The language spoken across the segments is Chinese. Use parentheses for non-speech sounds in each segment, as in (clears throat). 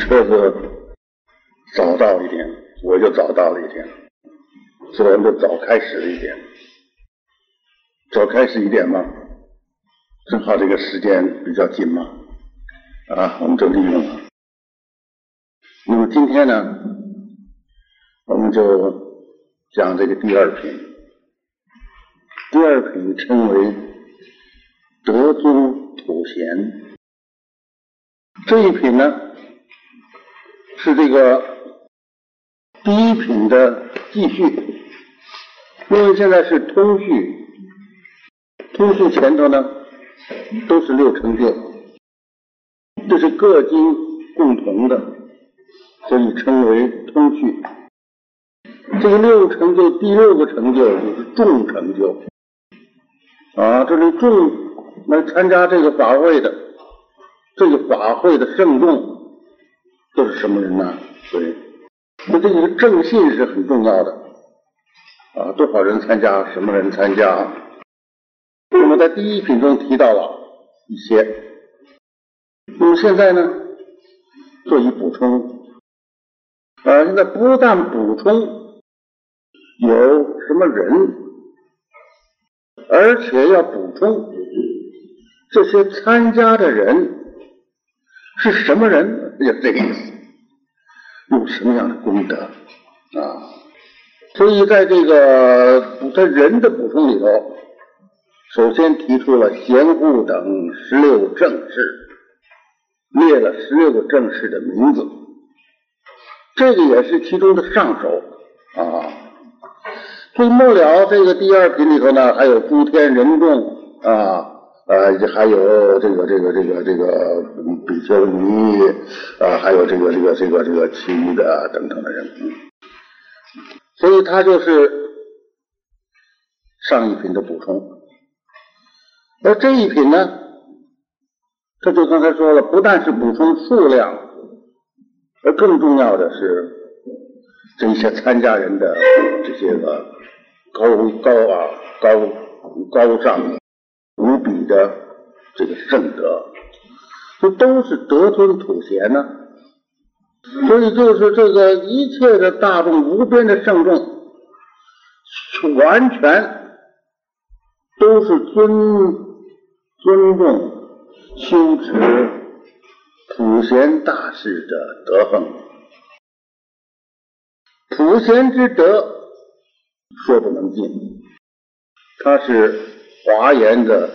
车子早到一点，我就早到了一点，所以我们就早开始了一点，早开始一点嘛，正好这个时间比较紧嘛，啊，我们就利用了。那么今天呢，我们就讲这个第二品，第二品称为德宗土贤。这一品呢，是这个第一品的继续，因为现在是通序，通序前头呢都是六成就，这是各经共同的，所以称为通序。这个六成就，第六个成就就是众成就啊，这里众来参加这个法会的。这个法会的圣众都是什么人呢？所以，那这个正信是很重要的啊，多少人参加，什么人参加？那么在第一品中提到了一些，那么现在呢，做一补充啊，现在不但补充有什么人，而且要补充这些参加的人。是什么人？就这个意思，有什么样的功德啊？所以在这个在人的补充里头，首先提出了贤护等十六正士，列了十六个正士的名字，这个也是其中的上首啊。所以末了，这个第二品里头呢，还有诸天人众啊。呃，还有这个这个这个这个比丘尼，啊，还有这个这个这个这个其余的等等的人，所以他就是上一品的补充。而这一品呢，这就刚才说了，不但是补充数量，而更重要的是这些参加人的这些个高高啊高高尚。无比的这个圣德，这都是德尊土贤呢，所以就是这个一切的大众无边的圣众，完全都是尊尊重修持普贤大士的德行，普贤之德说不能尽，他是。华严的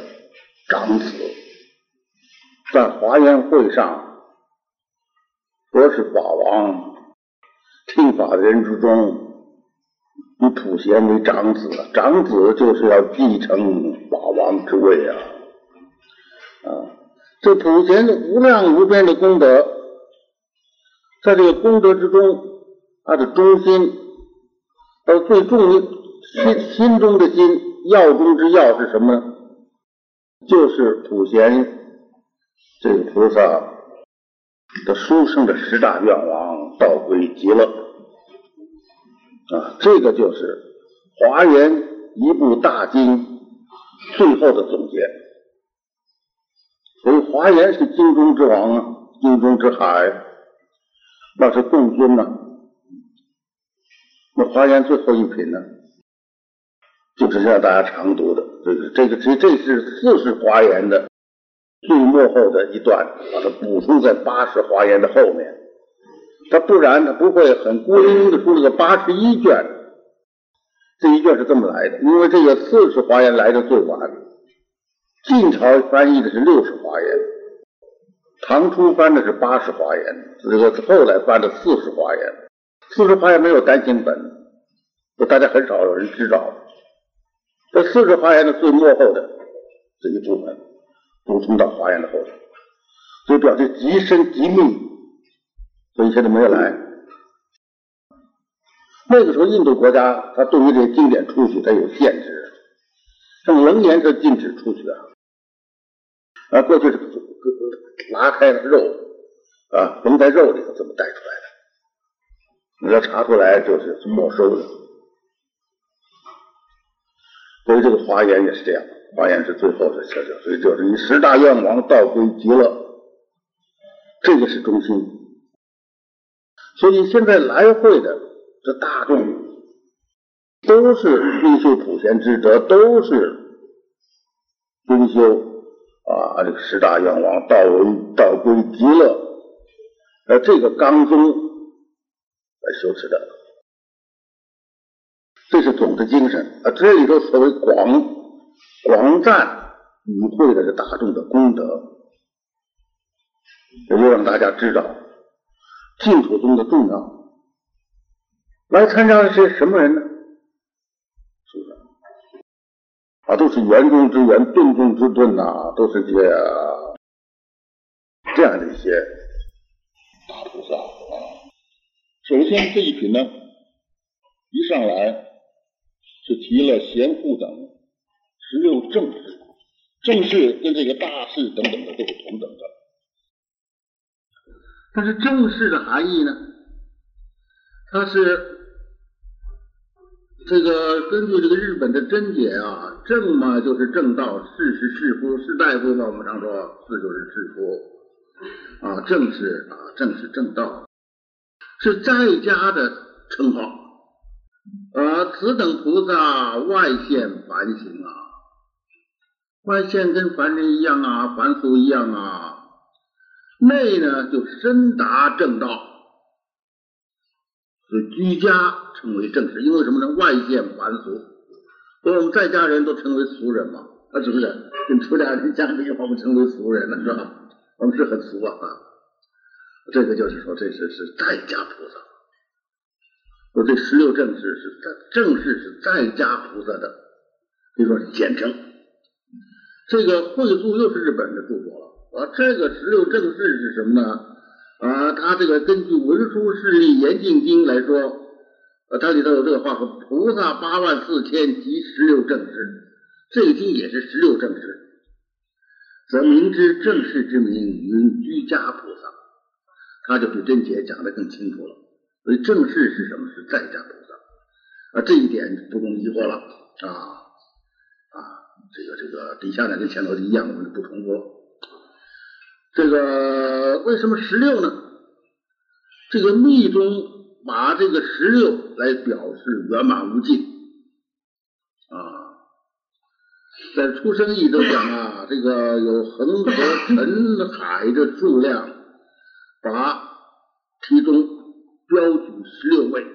长子，在华严会上，说是法王听法的人之中，以普贤为长子，长子就是要继承法王之位啊！啊，这普贤的无量无边的功德，在这个功德之中，他的中心，他最重的心心中的心。药中之药是什么呢？就是普贤这个菩萨的书生的十大愿望，道归极乐啊！这个就是华严一部大经最后的总结。所以华严是经中之王啊，经中之海，那是共尊呐。那华严最后一品呢？就是让大家常读的，这个这个这这是四十华严的最末后的一段，把它补充在八十华严的后面。它不然它不会很孤零零的出了个八十一卷。这一卷是这么来的，因为这个四十华严来的最晚，晋朝翻译的是六十华严，唐初翻的是八十华严，这个后来翻的四十华严。四十华严没有单行本，大家很少有人知道。这四个华严的最末后的这一部分，补充到华严的后头，所以表示极深极密，所以现在没有来。那个时候，印度国家它对于这些经典出去，它有限制，像楞严是禁止出去的，啊，过去是拉开了肉，啊，缝在肉里头这么带出来的，你要查出来就是没收的。所以这个华严也是这样，华严是最后的车者，所以就是以十大愿王道归极乐，这个是中心。所以现在来会的这大众，都是追修普贤之德，都是追修啊这个十大愿望，道为道归极乐，呃这个刚宗来修持的，这是总的精神啊。这里头所谓广广赞与会的这大众的功德。也就让大家知道净土宗的重要。来参加的是什么人呢？是不是？啊，都是圆中之圆，顿中之顿呐，都是这些这样的一些大菩萨啊。首先这一品呢，一上来是提了贤护等十六正士，正士跟这个大士等等的都是同等的。但是正式的含义呢？它是这个根据这个日本的真解啊，正嘛就是正道，士是士夫，士大夫嘛，我们常说士就是士夫啊，正是啊，正是正道，是在家的称号。而此等菩萨外现凡行啊，外现跟凡人一样啊，凡俗一样啊。内呢就深达正道，所以居家称为正士，因为什么呢？外现凡俗，所以我们在家人都称为俗人嘛，啊是不是？跟出家人相比，我们称为俗人了，是吧？我们是很俗啊，这个就是说，这是是在家菩萨。说这十六正士是在正士是在家菩萨的，可以说简称。这个会注又是日本的著作了。啊，这个十六正士是什么呢？啊，他这个根据《文殊师利严净经》来说，呃，它里头有这个话说：“菩萨八万四千及十六正士。”这个经也是十六正士，则明知正士之名云居家菩萨，他就比真解讲的更清楚了。所以正式是什么？是在家菩萨啊，这一点不容疑惑了啊啊，这个这个底下呢跟前头一样，我们就不重复了。这个为什么十六呢？这个密宗把这个十六来表示圆满无尽啊，在出生义中讲啊，这个有恒河沉海的数量，把其中标举十六位，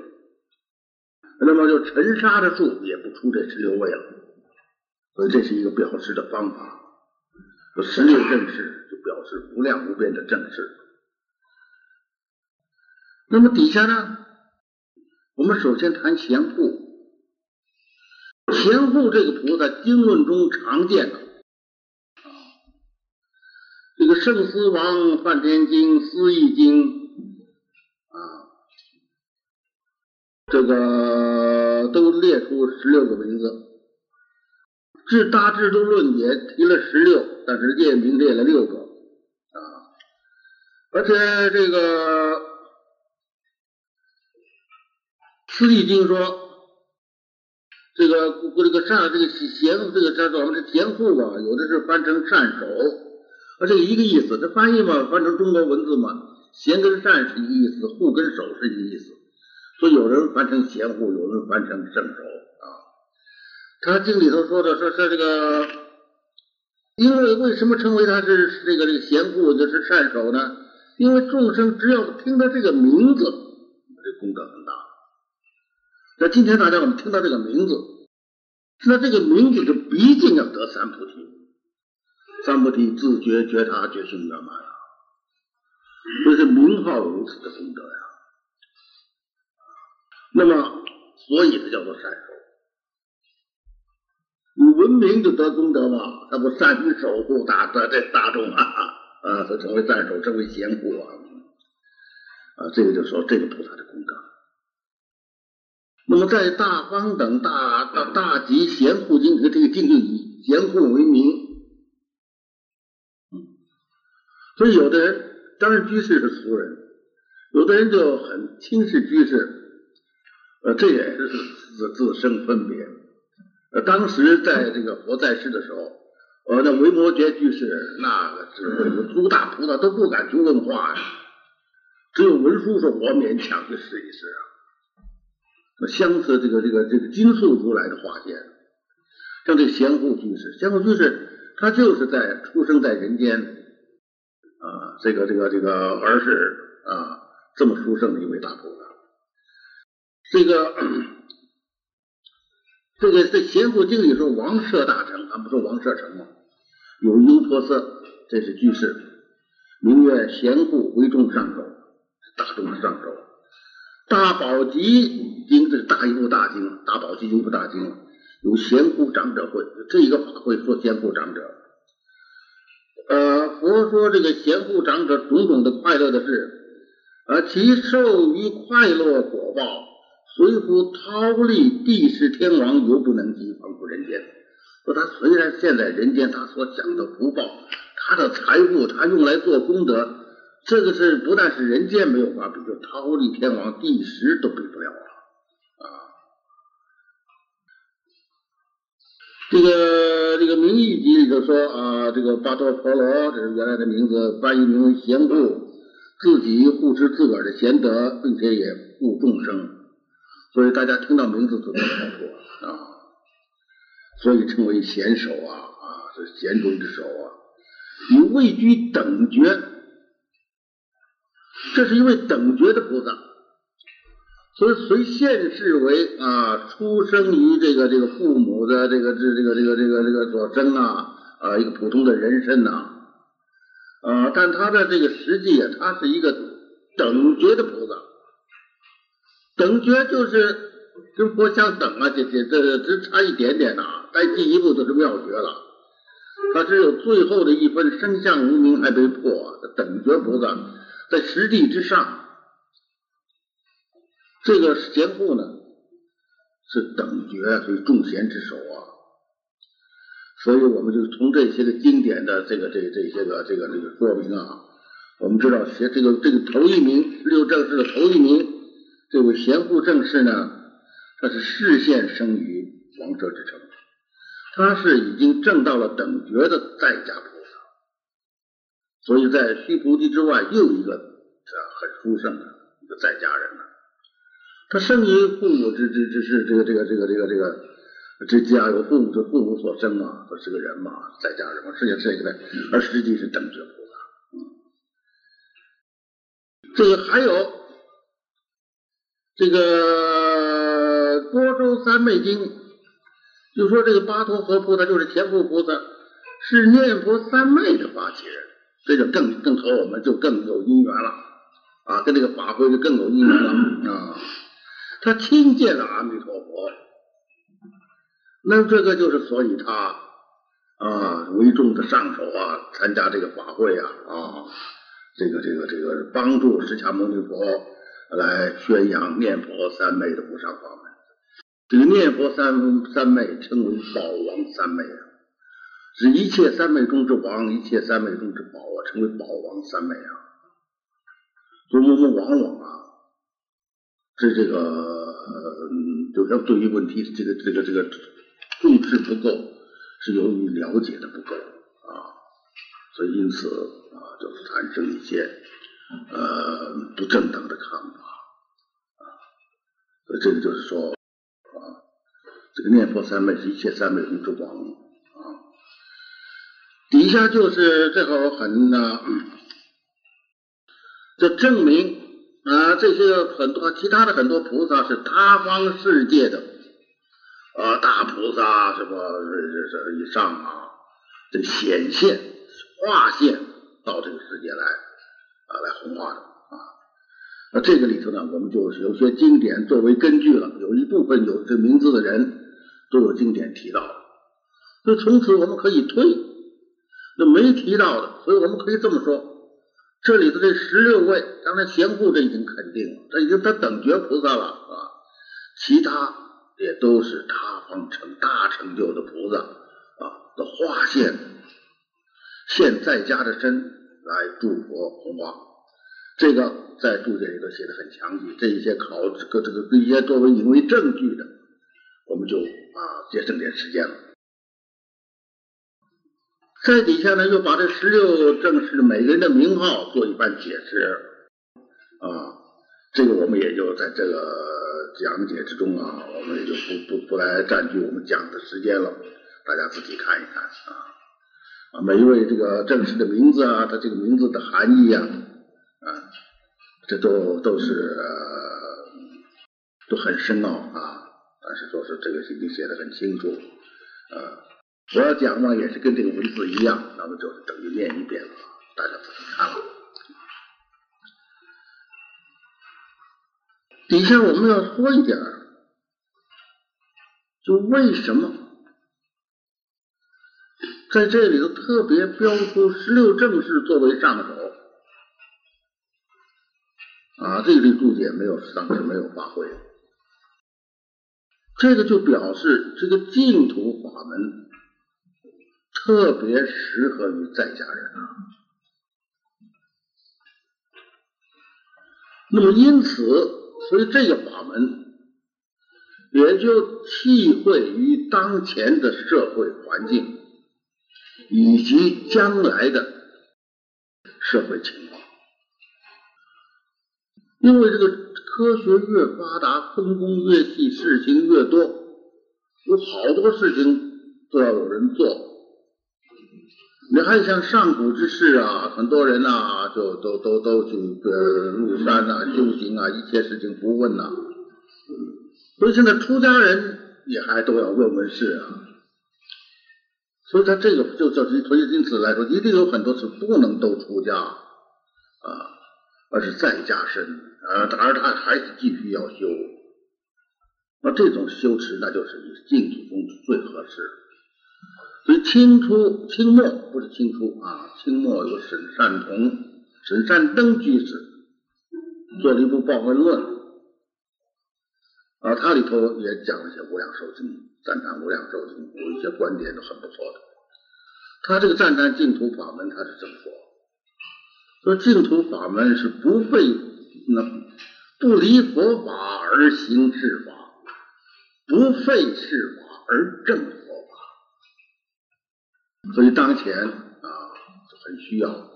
那么就沉沙的数也不出这十六位了，所以这是一个表示的方法。十六正式就表示无量无边的正式。那么底下呢，我们首先谈贤护。贤护这个菩萨，经论中常见的，这个圣思王梵天经、思义经啊，这个都列出十六个名字。至大智度论也提了十六，但是列名列了六个啊，而且这个四谛经说，这个这个善这个贤这个叫做我们的贤护啊，有的是翻成善手，啊这一个意思，这翻译嘛翻成中国文字嘛，贤跟善是一个意思，护跟手是一个意思，所以有人翻成贤护，有人翻成圣手啊。他经里头说的说说这个，因为为什么称为他是这个这个贤护就是善手呢？因为众生只要听到这个名字，这功德很大。那今天大家我们听到这个名字，那这个名字就必定要得三菩提，三菩提自觉觉他觉性圆满了，这是名号如此的功德呀。那么，所以它叫做善手。你文明就得功德嘛，他不善于守护大的这大众啊啊，他成为赞守，成为贤护啊啊，这个就说这个菩萨的功德。那么在大方等大大大吉贤护经和这个经就以贤护为名，所以有的人当然居士是俗人，有的人就很轻视居士，呃，这也是自自生分别。呃，当时在这个佛在世的时候，呃，那维摩诘居士那个智慧如诸大菩萨都不敢去问话呀，只有文殊说我勉强去试一试啊。那相似这个这个这个金素如来的化现，像这贤护居士，贤护居士他就是在出生在人间啊，这个这个这个而是啊这么殊胜的一位大菩萨。这个 (clears throat) 这个在贤护经里说王舍大臣，俺不说王舍城吗？有优婆塞，这是居士，名曰贤护为众上首，大众的上首。大宝积经这大一部大经，大宝积经部大经有贤护长者会，这一个法会说贤护长者。呃，佛说这个贤护长者种种的快乐的事，呃，其受于快乐果报，虽夫饕利地势天王犹不能及，仿佛人间。说他虽然现在人间，他所享的福报，他的财富，他用来做功德。这个是不但是人间没有法比，就桃李天王第十都比不了了啊！这个这个名义集里头说啊，这个巴托婆罗这是原来的名字，翻译名为贤护，自己护持自个儿的贤德，并且也护众生，所以大家听到名字就能看出啊，所以称为贤手啊啊，是贤中之首啊，以位居等觉。这是一位等觉的菩萨，所以随现世为啊，出生于这个这个父母的这个这这个这个这个这个所生啊啊一个普通的人身呐。啊，但他的这个实际啊，他是一个等觉的菩萨，等觉就是跟佛相等啊，这这这只差一点点呐，再进一步就是妙觉了，他只有最后的一分生相无名还没破，等觉菩萨。在实地之上，这个贤护呢是等觉，所以众贤之首啊。所以我们就从这些个经典的这个这这些个这个这个说明啊，我们知道贤这个这个头一名六正式的头一名，这位贤护正士呢，他是视线生于王舍之城，他是已经证到了等觉的在家菩萨。所以在须菩提之外，又一个很殊胜的一个在家人了。他生于父母之之之是这个这个这个这个这个之家，有父母是父母所生嘛，他是个人嘛，在家人嘛，实际是这个的，而实际是等觉菩萨。嗯，这个还有这个《波周三昧经》，就说这个巴陀佛菩萨就是前佛菩萨，是念佛三昧的发起人。这就更更和我们就更有因缘了啊，跟这个法会就更有因缘了啊。他亲见了阿弥陀佛，那这个就是所以他啊为众的上首啊，参加这个法会啊啊，这个这个这个帮助释迦牟尼佛来宣扬念佛三昧的无上法门。这个念佛三三昧称为宝王三昧啊。是一切三昧中之王，一切三昧中之宝啊，称为宝王三昧啊。所以我们往往啊，是这个，就像对于问题这个这个这个重视不够，是由于了解的不够啊，所以因此啊，就是产生一些呃不正当的看法啊。所以这个就是说啊，这个念佛三昧是一切三昧中之王啊。底下就是这个很呢，这证明啊，这些很多其他的很多菩萨是他方世界的啊大菩萨什么这这这以上啊，这显现化现到这个世界来来弘化的啊。那这个里头呢，我们就有些经典作为根据了，有一部分有这名字的人都有经典提到，所以从此我们可以推。那没提到的，所以我们可以这么说：这里头这十六位，当然贤护这已经肯定了，这已经他等觉菩萨了啊。其他也都是他方成大成就的菩萨啊的化现，现在家的身来助佛弘化。这个在注解里头写的很详细，这一些考这个这个这些作为引为证据的，我们就啊节省点时间了。在底下呢，又把这十六正式的每个人的名号做一番解释啊，这个我们也就在这个讲解之中啊，我们也就不不不来占据我们讲的时间了，大家自己看一看啊啊，每一位这个正式的名字啊，他这个名字的含义啊啊，这都都是都很深奥啊，但是说是这个已经写的很清楚啊。我要讲嘛，也是跟这个文字一样，那么就等于念一遍了，大家自己看了。底下我们要说一点，就为什么在这里头特别标出十六正式作为上首啊？这个注解没有当时没有发挥，这个就表示这个净土法门。特别适合于在家人啊，那么因此，所以这个法门也就契会于当前的社会环境以及将来的社会情况，因为这个科学越发达，分工越细，事情越多，有好多事情都要有人做。你还像上古之事啊，很多人呐，就都都都去呃入山呐修行啊，一切事情不问呐。所以现在出家人也还都要问问事啊。所以他这个就叫所以因此来说，一定有很多是不能都出家啊，而是在家身啊，而他还是继续要修。那这种修持，那就是净土宗最合适。所以清初、清末不是清初啊，清末有沈善同、沈善登居士做了一部《报恩论》啊，他里头也讲了些《无量寿经》，赞叹《无量寿经》，有一些观点都很不错的。他这个赞叹净土法门，他是这么说：说净土法门是不费那不离佛法而行是法，不费世法而正佛法。所以当前啊很需要。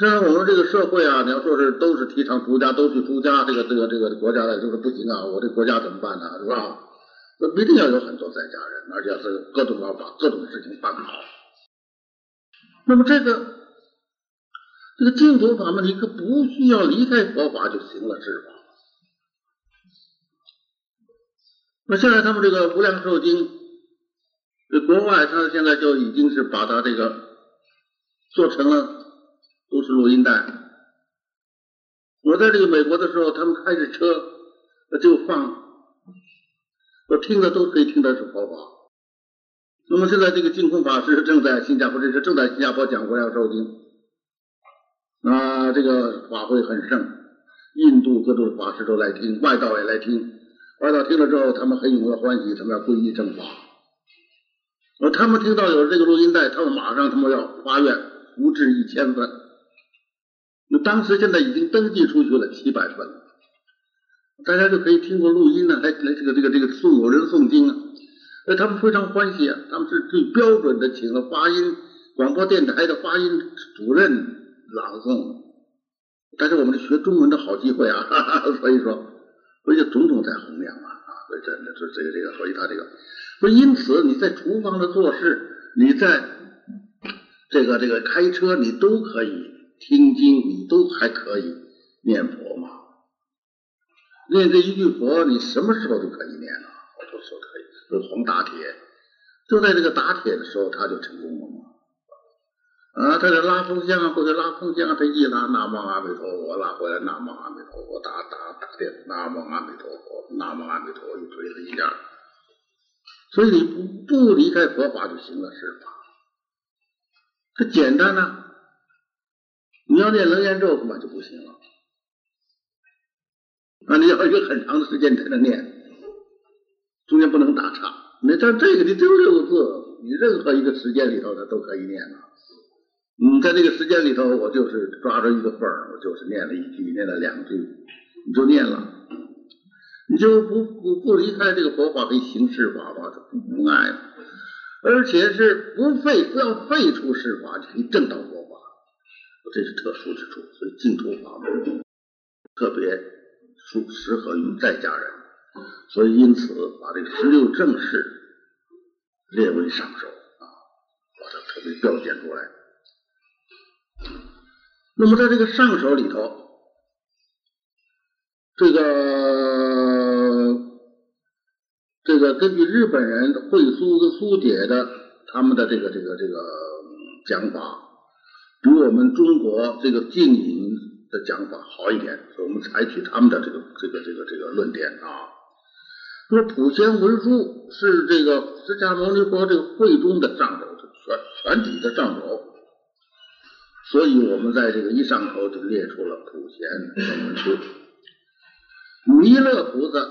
现在我们这个社会啊，你要说是都是提倡出家，都去出家，这个这个这个国家的就是不行啊！我这国家怎么办呢？是吧？那一定要有很多在家人，而且是各种要把各种事情办好。那么这个这个净土法门，你可不需要离开佛法就行了，是吧？那现在他们这个《无量寿经》。这国外，他现在就已经是把他这个做成了都是录音带。我在这个美国的时候，他们开着车就放，我听的都可以听的是佛法。那么现在这个净空法师正在新加坡，这是正在新加坡讲《无量寿经》，啊，这个法会很盛，印度各种法师都来听，外道也来听，外道听了之后，他们很有欢喜，他们要皈依正法。呃，他们听到有这个录音带，他们马上他们要发愿复制一千份。那当时现在已经登记出去了七百份，大家就可以听过录音呢，来来这个这个这个诵有人诵经啊，呃，他们非常欢喜啊，他们是最标准的请了发音广播电台的发音主任朗诵，但是我们这学中文的好机会啊，哈 (laughs) 哈所以说，所以种种在衡量啊啊，所以这这这个这个，所以他这个。说，因此你在厨房的做事，你在这个这个开车，你都可以听经，你都还可以念佛嘛。念这一句佛，你什么时候都可以念啊，好多时候可以。如黄打铁，就在这个打铁的时候，他就成功了。啊，他在拉风箱啊，或者拉风箱，他一拉南无阿弥陀佛，拉回来南无阿弥陀佛，打打打电南无阿弥陀佛，南无阿弥陀佛，一锤子一下。所以你不不离开佛法就行了，是吧？这简单呐。你要念楞严咒，根本就不行了。啊，你要一个很长的时间才能念，中间不能打岔。你像这个，你只有六个字，你任何一个时间里头，它都可以念了。嗯，在这个时间里头，我就是抓着一个缝儿，我就是念了一句，念了两句，你就念了。你就不不不离开这个佛法跟行事法吧，就不爱了，而且是不废，不要废除世法，就可以证到佛法，这是特殊之处。所以净土法门特别适适合于在家人，所以因此把这个十六正事列为上首啊，把它特别标显出来。那么在这个上首里头，这个这个根据日本人会苏跟苏解的他们的这个这个这个讲法，比我们中国这个静隐的讲法好一点，所以我们采取他们的这个这个这个这个论点啊。说普贤文殊是这个释迦牟尼佛这个会中的上首，全全体的上首，所以我们在这个一上头就列出了普贤文殊。弥勒菩萨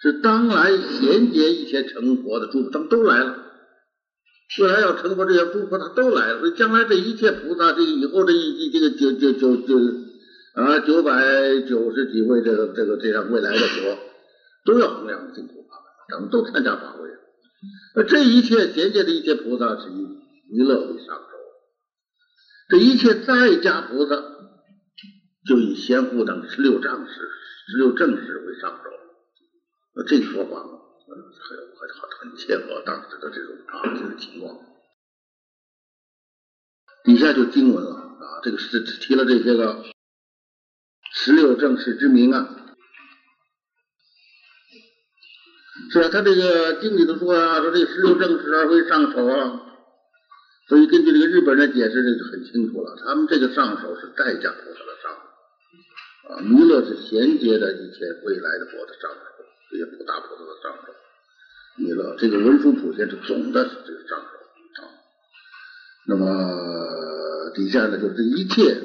是当来衔接一切成佛的诸他们都来了，未来要成佛这些诸菩萨都来了，将来这一切菩萨，这个以后这一一这个九九九九啊九百九十几位这个这个这样未来的佛。都要弘扬净土法门，咱们都参加法会。那这一切衔接的一切菩萨是以弥勒为上，这一切在家菩萨就以贤护等十六丈士、十六正士为上首。那这个说法呢，很很很切合当时的这种啊这个情况。底下就经文了啊，这个是提了这些个十六正士之名啊。是啊，他这个经里头说啊，说这十六正十二为上首啊，所以根据这个日本人解释，的就很清楚了。他们这个上首是代价菩萨的上首啊，弥勒是衔接的一切未来的佛的上首，这些普大菩萨的上首。弥勒这个文殊普贤是总的这个上首啊。那么底下呢，就是一切，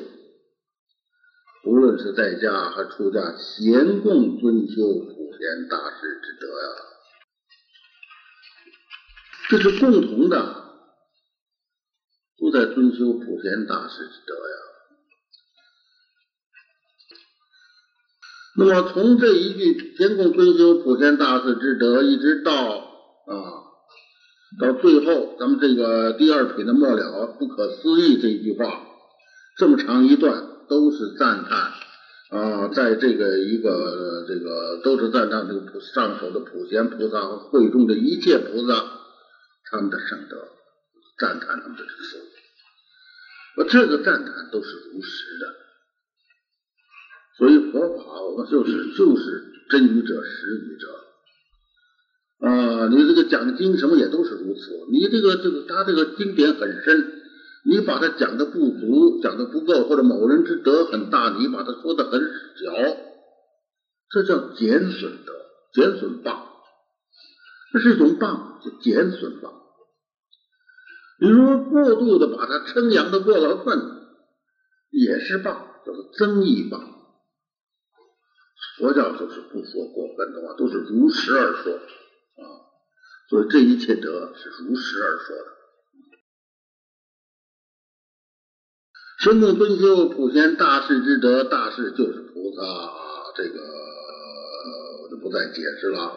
无论是在家还出家，贤供尊修普。贤大师之德呀，这是共同的，都在遵修普贤大师之德呀。那么从这一句“天共遵修普贤大师之德”，一直到啊，到最后咱们这个第二品的末了，不可思议这一句话，这么长一段都是赞叹。啊，在这个一个这个都是赞叹这个上首的普贤菩萨和会中的一切菩萨他们的圣德，赞叹他们的智慧。这个赞叹都是如实的，所以佛法我们就是就是真语者实语者。啊，你这个讲经什么也都是如此，你这个这个他这个经典很深。你把它讲的不足，讲的不够，或者某人之德很大，你把它说的很小，这叫减损德，减损棒，这是一种棒，就减损棒。你说过度的把它称扬的过了分，也是谤，叫做增益谤。佛教就是不说过分的话，都是如实而说啊，所以这一切德是如实而说的。深共尊修普贤大士之德，大士就是菩萨，这个我就不再解释了啊。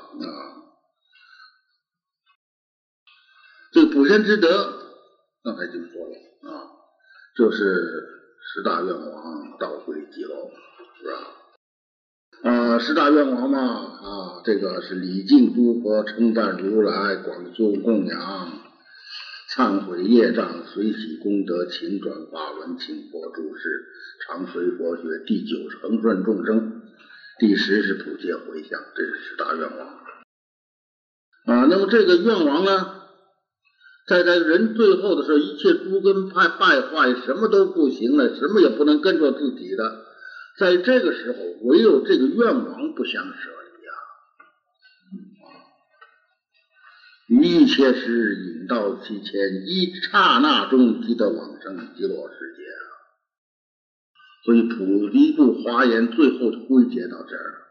这普贤之德，刚才就说了啊，就是十大愿王道归极乐，是吧？啊，十大愿王嘛啊，这个是礼敬诸佛，称赞如来，广修供养。忏悔业障，随喜功德，勤转法轮，请佛注释，常随佛学。第九是恒顺众生，第十是普皆回向，这是十大愿望啊。那么这个愿望呢，在在人最后的时候，一切诸根败败坏，什么都不行了，什么也不能跟着自己的，在这个时候，唯有这个愿望不相舍。一切时引到其前，一刹那中即得往生极乐世界啊！所以普一部华严最后归结到这儿。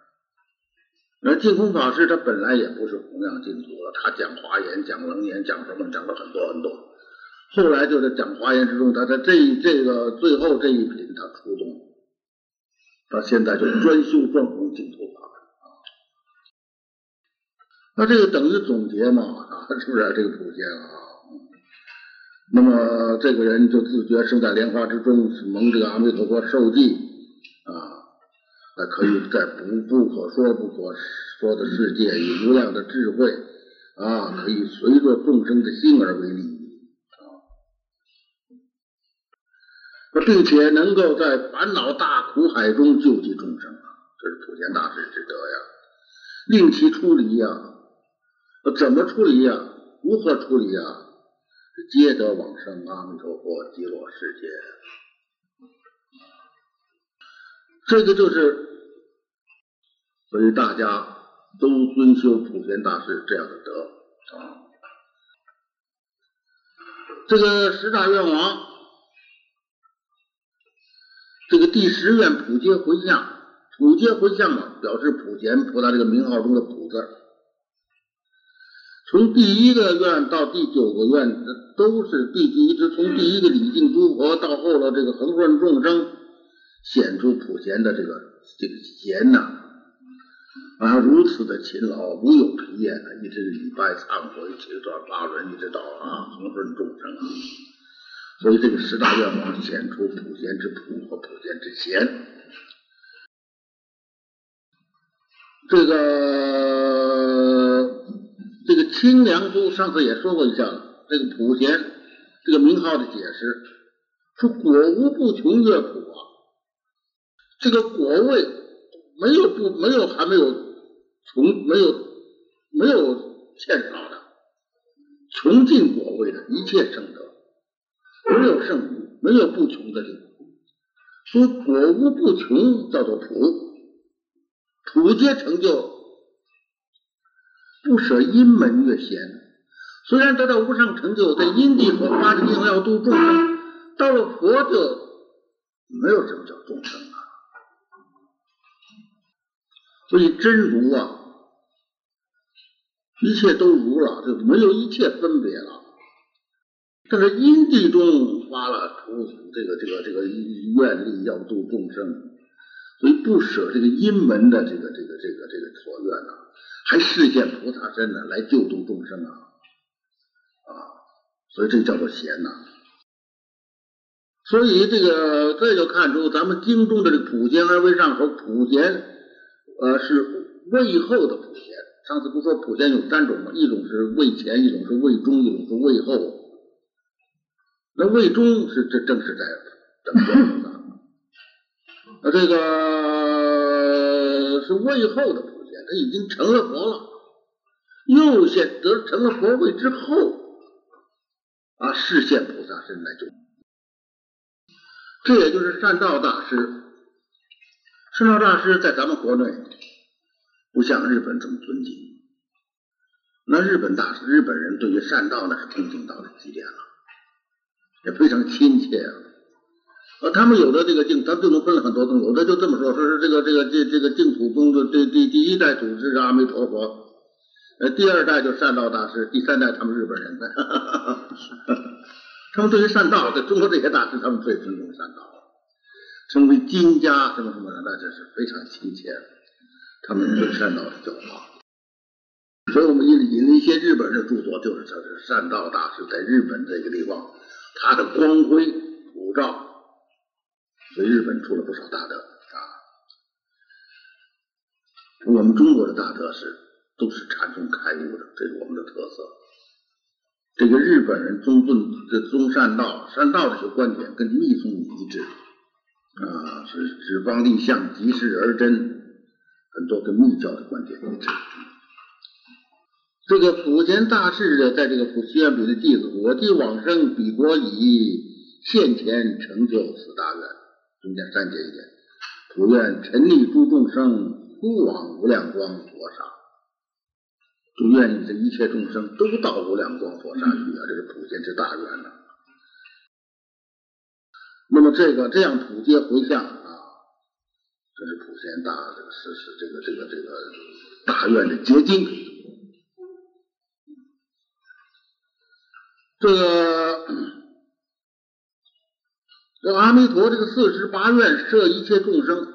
而净空法师他本来也不是弘扬净土的，他讲华严、讲楞严、讲什么，讲了很多很多。后来就在讲华严之中，他在这这个最后这一品他出动，到现在就专修专弘净土法门啊。那这个等于总结嘛啊，是不是这个普贤啊？那么这个人就自觉生在莲花之中，蒙这个阿弥陀佛受记啊。那可以在不不可说不可说的世界，以无量的智慧啊，可以随着众生的心而为利益啊，并且能够在烦恼大苦海中救济众生啊，这是普贤大师之德呀。令其出离呀，怎么出离呀？如何处理呀？皆得往生阿弥陀佛极乐世界。这个就是，所以大家都遵修普贤大师这样的德啊。这个十大愿王，这个第十愿普皆回向，普皆回向嘛，表示普贤菩萨这个名号中的普字。从第一个愿到第九个愿，都是第一直从第一个礼敬诸佛到后了这个恒顺众生，显出普贤的这个这个贤呐，啊如此的勤劳，无有疲厌，一直礼拜忏悔，七转八轮，一直到啊恒顺众生啊，所以这个十大愿望显出普贤之普和普贤之贤，这个。这个清凉珠上次也说过一下了，这个普贤这个名号的解释，说果无不穷乐普啊，这个果位没有不没有还没有穷没有没有欠少的，穷尽果位的一切圣德，没有剩余，没有不穷的地方。说果无不穷叫做普，普皆成就。不舍阴门越贤，虽然得到无上成就，在阴地和发的命要度众生，到了佛就没有什么叫众生啊。所以真如啊，一切都如了，就没有一切分别了。但是阴地中发了出这个这个这个愿力要度众生，所以不舍这个阴门的这个这个这个这个所愿呐。还示现菩萨身呢，来救度众生啊啊！所以这叫做贤呐。所以这个这就看出咱们经中的这普贤而为上，首普贤呃是位后的普贤。上次不说普贤有三种吗？一种是位前，一种是位中，一种是位后。那位中是这正是在等觉菩萨，那这个是位后的普贤。他已经成了佛了，又现得成了佛位之后，啊，视现菩萨身来救。这也就是善道大师，善道大师在咱们国内不像日本这么尊敬，那日本大师、日本人对于善道那是尊敬到了极点了，也非常亲切啊。呃，他们有的这个净，他就能分了很多宗。有的就这么说，说是这个这个这这个净土宗的这第第一代祖师是阿弥陀佛，呃，第二代就善道大师，第三代他们日本人，(laughs) 他们对于善道，在中国这些大师，他们最尊重善道，称为金家什么什么的，那这是非常亲切，他们对善道的教化。所以我们引引了一些日本人的著作，就是说是善道大师在日本这个地方，他的光辉普照。所以日本出了不少大德啊，我们中国的大德是都是禅宗开悟的，这是我们的特色。这个日本人宗尊这宗善道，善道这些观点跟密宗一致啊，是指方立相，即事而真，很多跟密教的观点一致。这个普贤大士的在这个普西愿比的弟子，我弟往生彼国已现前成就此大愿。中间删减一点，普愿沉溺诸众生，不往无量光佛刹。就愿意这一切众生都到无量光佛刹去啊！这是普贤之大愿呐。那么这个这样普皆回向啊，这是普贤大这个是是这个这个这个大愿的结晶。这个。这阿弥陀这个四十八愿摄一切众生，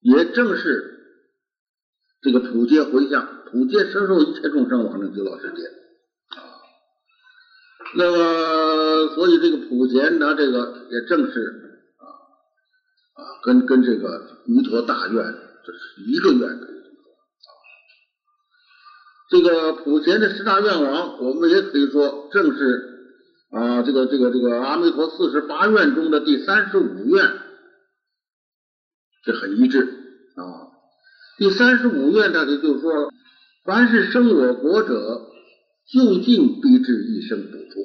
也正是这个普皆回向，普皆摄受一切众生往生极乐世界啊。那么，所以这个普贤他这个也正是啊啊，跟跟这个弥陀大愿这是一个愿可以这。个普贤的十大愿望，我们也可以说正是啊，这个这个这个阿弥陀四十八愿中的第三十五愿，这很一致啊。第三十五愿，大家就说，凡是生我国者，就近必至一生补处，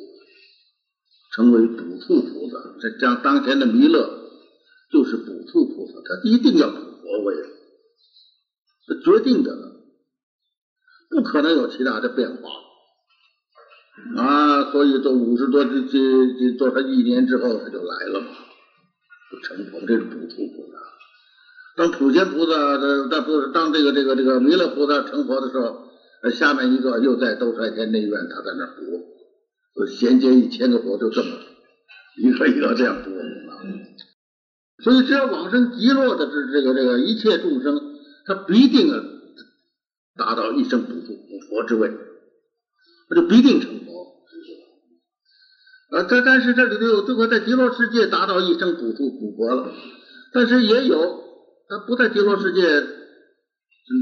成为补处菩萨。这将当前的弥勒就是补处菩萨，他一定要补佛位，是决定的了，不可能有其他的变化啊。所以，这五十多这这这多少一年之后，他就来了嘛，就成佛，这是补处菩萨。当普贤菩萨的，当不是当这个这个这个弥勒菩萨成佛的时候，下面一个又在兜率天内院，他在那补，衔接一千个佛，就这么一个一个这样补啊。所以只要往生极乐的这这个这个一切众生，他必定达到一生补处补佛之位，他就必定成佛。啊，但但是这里头有这个在极乐世界达到一生补处补佛了，但是也有。他不在极乐世界，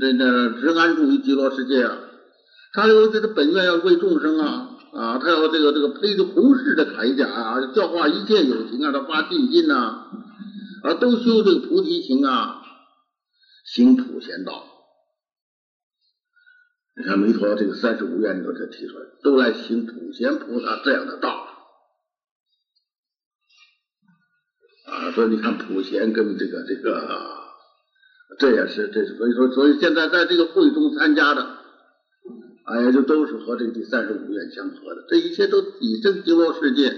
那那只安住于极乐世界啊。他有这个本愿要为众生啊啊，他要这个这个披着红饰的铠甲啊，教化一切有情啊，他发信心呐啊，都修这个菩提行啊，行普贤道。你看弥陀这个三十五愿里头就提出来，都来行普贤菩萨这样的道。啊，所以你看普贤跟这个这个。这也是，这是所以说，所以现在在这个会中参加的，哎，就都是和这个第三十五愿相合的。这一切都以生极乐世界，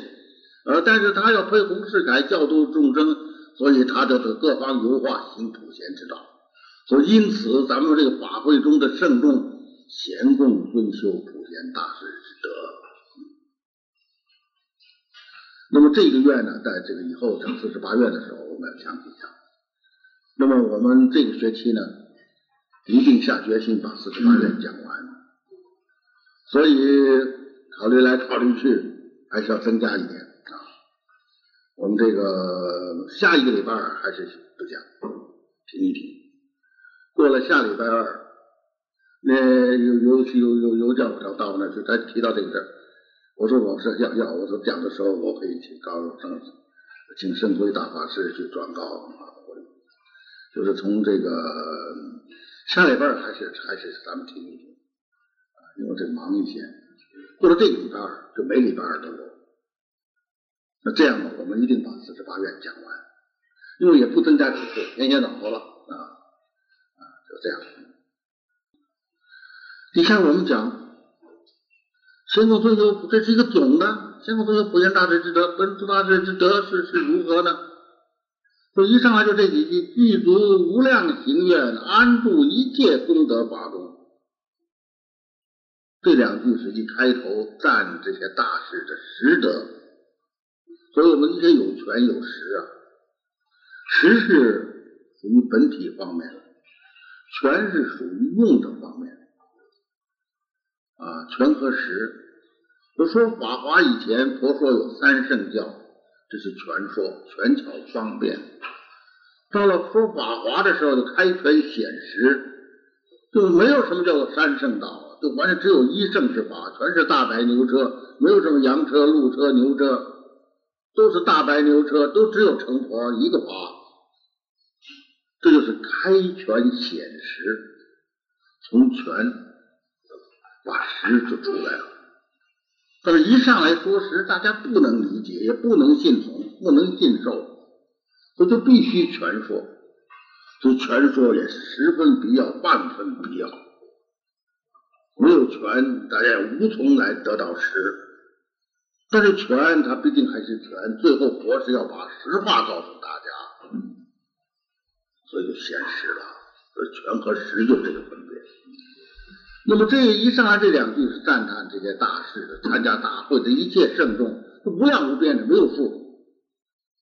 呃，但是他要推弘世改，教度众生，所以他就得各方游化行普贤之道。所以因此，咱们这个法会中的圣众贤供尊修普贤大师之德。那么这个愿呢，在这个以后讲四十八愿的时候，我们要详细讲。那么我们这个学期呢，一定下决心把四十八愿讲完，所以考虑来考虑去，还是要增加一点啊。我们这个下一个礼拜二还是不讲，停一停。过了下礼拜二，那有有有有有教授到我那去，他提到这个事儿，我说我是要要，我说讲的时候我可以去告诉圣，请圣辉大法师去转告啊。就是从这个下礼拜还是还是咱们停一停因为这忙一些。过了这个礼拜二，就每礼拜二都有。那这样呢，我们一定把四十八愿讲完，因为也不增加几次，天天脑子了啊啊，就这样。你看我们讲先空尊修，这是一个总的，先空尊修普贤大智之德，本诸大智之德是是如何呢？就一上来就这几句：具足无量行愿，安住一切功德法中。这两句是一开头赞这些大师的实德。所以我们一些有权有实啊，实是属于本体方面的，权是属于用的方面的啊，权和实。就说《法华》以前，佛说有三圣教。这是全说，权巧方便。到了说法华的时候，就开权显实，就没有什么叫做三圣道，就完全只有一圣之法，全是大白牛车，没有什么羊车、鹿车、牛车，都是大白牛车，都只有成佛一个法。这就是开权显实，从权把实就出来了。但是，一上来说实，大家不能理解，也不能信从，不能信受，所以就必须全说。所以全说也十分必要，万分必要。没有权，大家也无从来得到实。但是权，它毕竟还是权。最后，佛是要把实话告诉大家，所以就显实了。这权和实就这个分别。那么这一上来这两句是赞叹这些大事的，参加大会的一切圣众，无量无边的，没有数，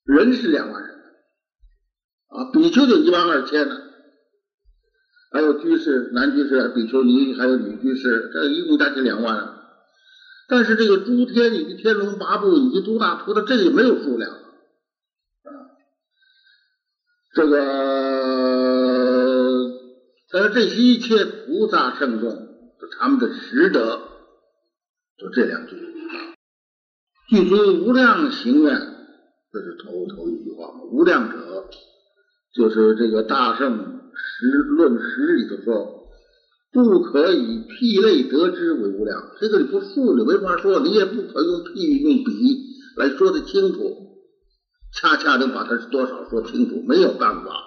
人是两万人，啊，比丘就一万二千呢，还有居士，男居士、比丘尼，还有女居士，这一共加起两万。但是这个诸天以及天龙八部以及诸大菩萨，这个没有数量，啊，这个，但是这些一切菩萨圣众，他们的实德，就这两句。具足无量行愿，这是头头一句话嘛。无量者，就是这个大圣实论实里头说，不可以譬类得之为无量。这个你不数你没法说，你也不可用譬喻用比来说的清楚。恰恰能把它是多少说清楚，没有办法，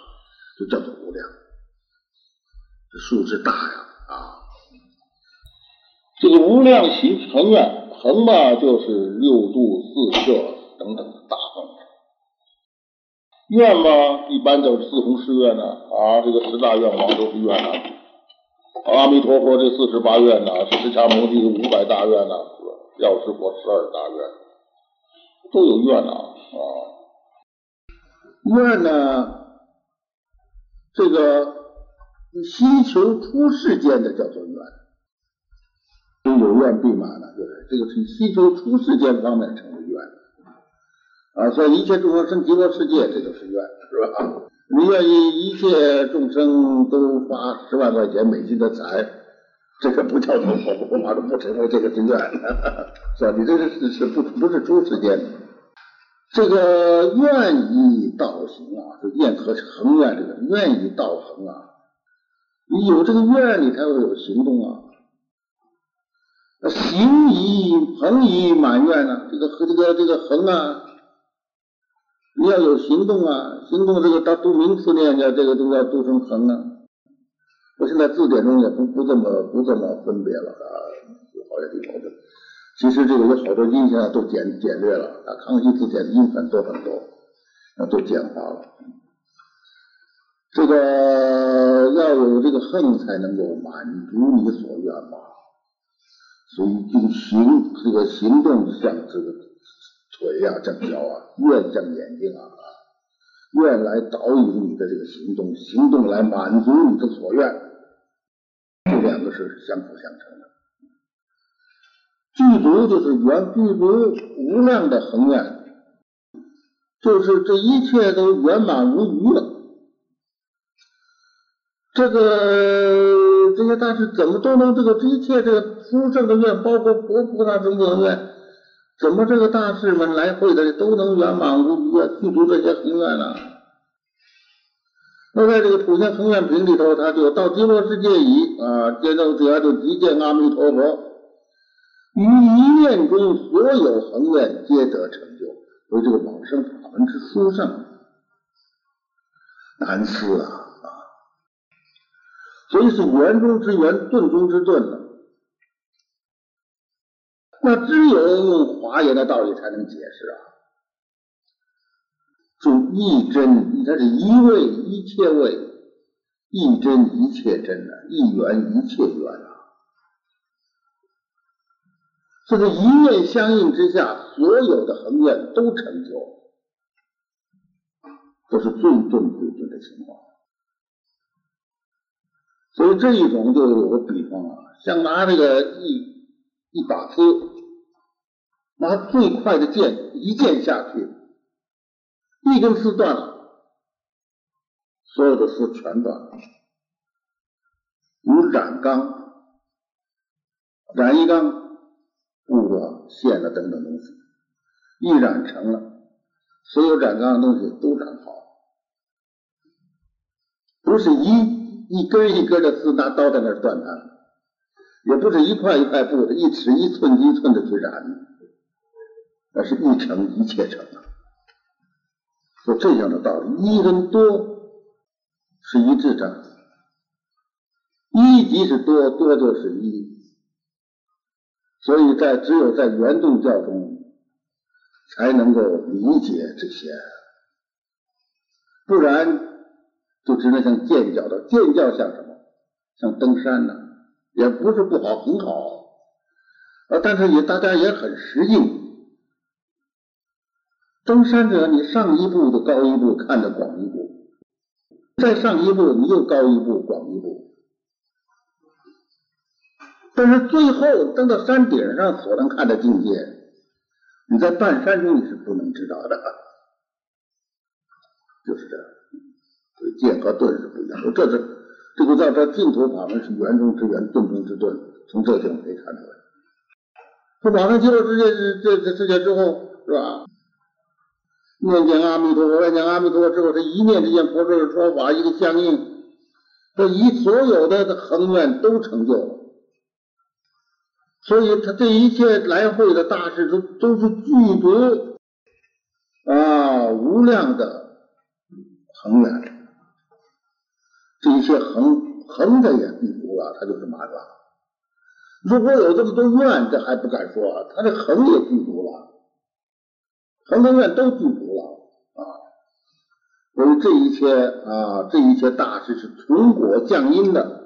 就叫做无量。这数字大呀啊！这个无量行成啊，成嘛就是六度四摄等等大。愿嘛一般都是四弘誓愿呢？啊，这个十大愿望都是愿呐。阿弥陀佛这四十八愿呐，释迦牟尼五百大愿呐，药师佛十二大愿，都有愿呐啊。愿呢，这个希求出世间的叫做愿，有愿必满呢，就是这个是希求出世间方面成啊，所以一切众生生极乐世界，这就是愿，是吧？你愿意一切众生都发十万块钱美金的财，这个不叫做佛，佛马都不成为这个是愿，是吧？你这个是是不不是诸世间的。这个愿意道行啊，就愿和恒愿这个愿意道恒啊，你有这个愿，你才会有行动啊。行以恒以满愿呢，这个和这个这个恒啊，你要有行动啊，行动这个到读名词念叫这个都要读成恒啊。我现在字典中也不不这么不这么分别了啊，有好些地方就。其实这个有好多音现在都简简略了，啊，康熙字典音很多很多，那都简化了。这个要有这个恨才能够满足你所愿嘛，所以就行这个行动像这个腿啊，像脚啊，愿像眼睛啊，愿来导引你的这个行动，行动来满足你的所愿，这两个是相辅相成的。具足就是圆，具足无量的恒愿，就是这一切都圆满无余了。这个这些大师怎么都能这个这一切这个殊胜的愿，包括佛菩萨众的愿，怎么这个大师们来会的都能圆满无余啊？具足这些恒愿呢？那在这个普贤恒愿品里头，他就到极乐世界已啊，见到者就即见阿弥陀佛。于一念中，所有恒愿皆得成就，所以这个往生法门之殊胜难思啊啊！所以是圆中之圆，顿中之顿呢。那只有用华严的道理才能解释啊。就一真，它是一位一切位，一真一切真啊，一缘一切缘啊。这个一念相应之下，所有的恒愿都成就，都是最顿最顿的情况。所以这一种就有个比方啊，像拿这个一一把丝，拿最快的剑一剑下去，一根丝断了，所有的丝全断了。如染缸，染一缸。布啊、线啊等等东西，一染成了，所有染缸的东西都染好，不是一一根一根的丝拿刀在那断它，也不是一块一块布的，一尺一寸一寸的去染，而是一成一切成啊，说这样的道理，一跟多是一致的，一即是多，多就是一。所以在只有在圆顿教中才能够理解这些，不然就只能像剑教的剑教像什么？像登山呢，也不是不好，很好，呃，但是也大家也很实用。登山者，你上一步就高一步，看得广一步；再上一步，你又高一步，广一步。但是最后登到山顶上所能看的境界，你在半山中你是不能知道的，就是这样。剑和盾是不一样的。这是这个叫这净土法门是圆中之圆，盾中之盾，从这地方可以看出来。说往生极乐世界这这世界之后是吧？念念阿弥陀佛，念念阿弥陀佛之后，他一念之间，佛说的说法一个相应，这一所有的恒愿都成就了。所以他这一切来会的大事都都是具足啊无量的恒愿，这一切横横的也具足了，他就是满了。如果有这么多愿，这还不敢说，他这横也具足了，横的愿都具足了啊。所以这一切啊，这一切大事是从果降因的。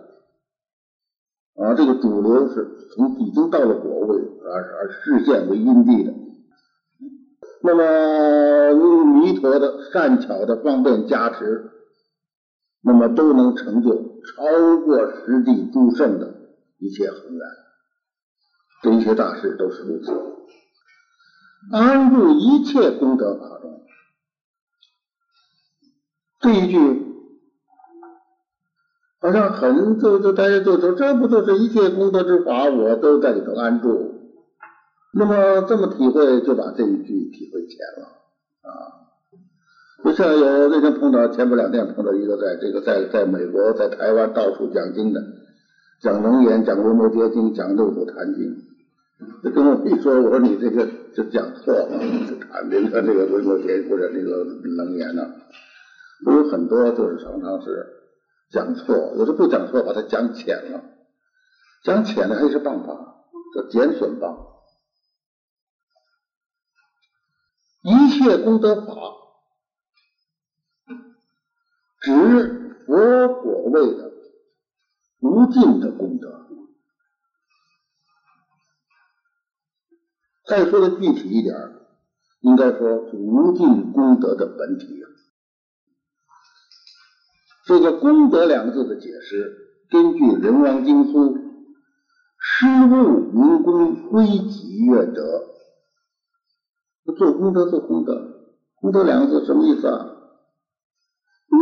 啊，这个主流是从已经到了果位，而而视现为因地的。那么用弥陀的善巧的方便加持，那么都能成就超过实地诸圣的一切恒愿。这一切大事都是如此。安住一切功德法中，这一句。好像很就就大家就说，这不就是一切功德之法，我都在里头安住。那么这么体会，就把这一句体会浅了啊。不像有那天碰到前不两天碰到一个在这个在在美国在台湾到处讲经的，讲楞严、讲维摩诘经、讲六祖坛经，他跟我一说，我说你这个就讲错了，谈这个这个维摩诘或者这个楞严呢，我有很多就是常常是。讲错，有的不讲错，把它讲浅了。讲浅了还是办法，叫减损吧。一切功德法，指佛果位的无尽的功德。再说的具体一点，应该说是无尽功德的本体。这个“功德”两个字的解释，根据《人王经书》，施物明功，归己愿德。做功德，做功德，功德两个字什么意思啊？物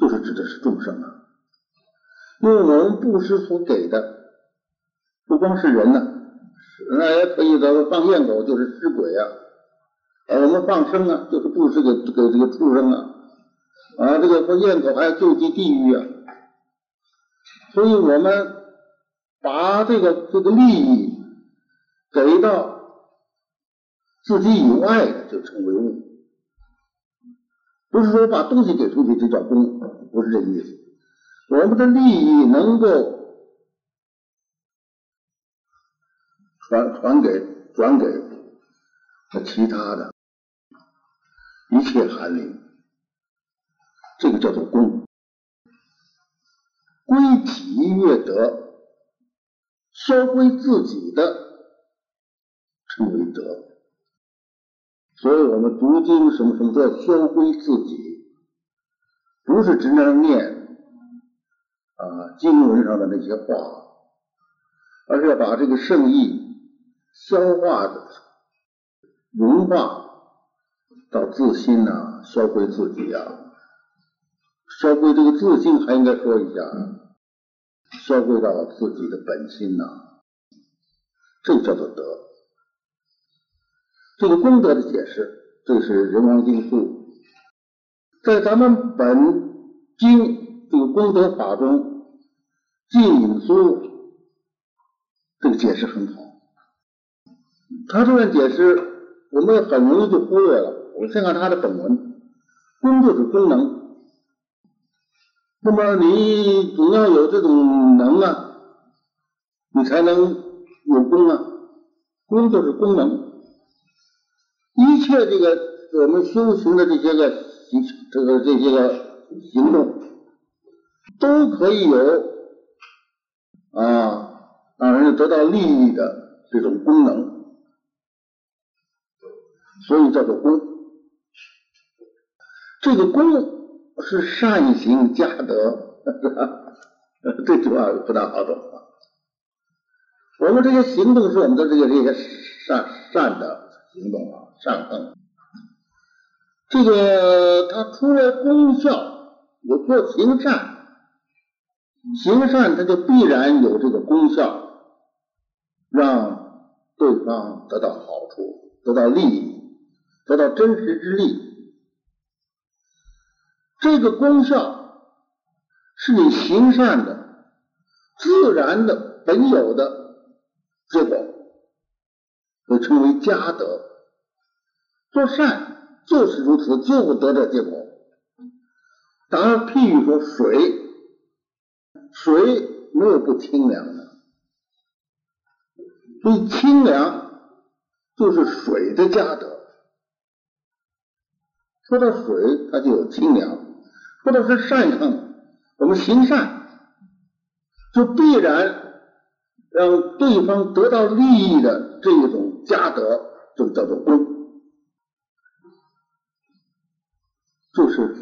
就是指的是众生啊，因为我们布施所给的，不光是人呢，那也可以的，放焰狗就是施鬼啊，我们放生啊，就是布施给给这个畜生啊。啊，这个放焰口还要救济地狱啊，所以我们把这个这个利益给到自己以外，就称为物。不是说把东西给出去，就叫功，不是这个意思。我们的利益能够传传给转给其他的一切寒灵。这个叫做功，归己悦德，收归自己的称为德。所以我们读经什么什么都要收归自己，不是只能念啊经文上的那些话，而是要把这个圣意消化的融化到自心呐，消归自己啊。消归这个自信，还应该说一下，消归到自己的本心呐，这叫做德。这个功德的解释，这是《人王经注》在咱们本经这个功德法中，净引书这个解释很好。他这段解释，我们很容易就忽略了。我们先看他的本文，功就是功能。那么你总要有这种能啊，你才能有功啊。功就是功能，切这个我们修行的这些个行，这个这些个行动，都可以有啊，让人得到利益的这种功能，所以叫做功。这个功。是善行加德，这句话不大好懂啊。我们这些行动是我们的这个这些善善的行动啊，善等。这个他除了功效，有做行善，行善他就必然有这个功效，让对方得到好处，得到利益，得到真实之利。这个功效是你行善的自然的本有的结果，被称为家德。做善就是如此，就会得这结果。当然譬喻说，水，水没有不清凉的，所以清凉就是水的家德。说到水，它就有清凉；说到是善行，我们行善，就必然让对方得到利益的这一种家德，就叫做功。就是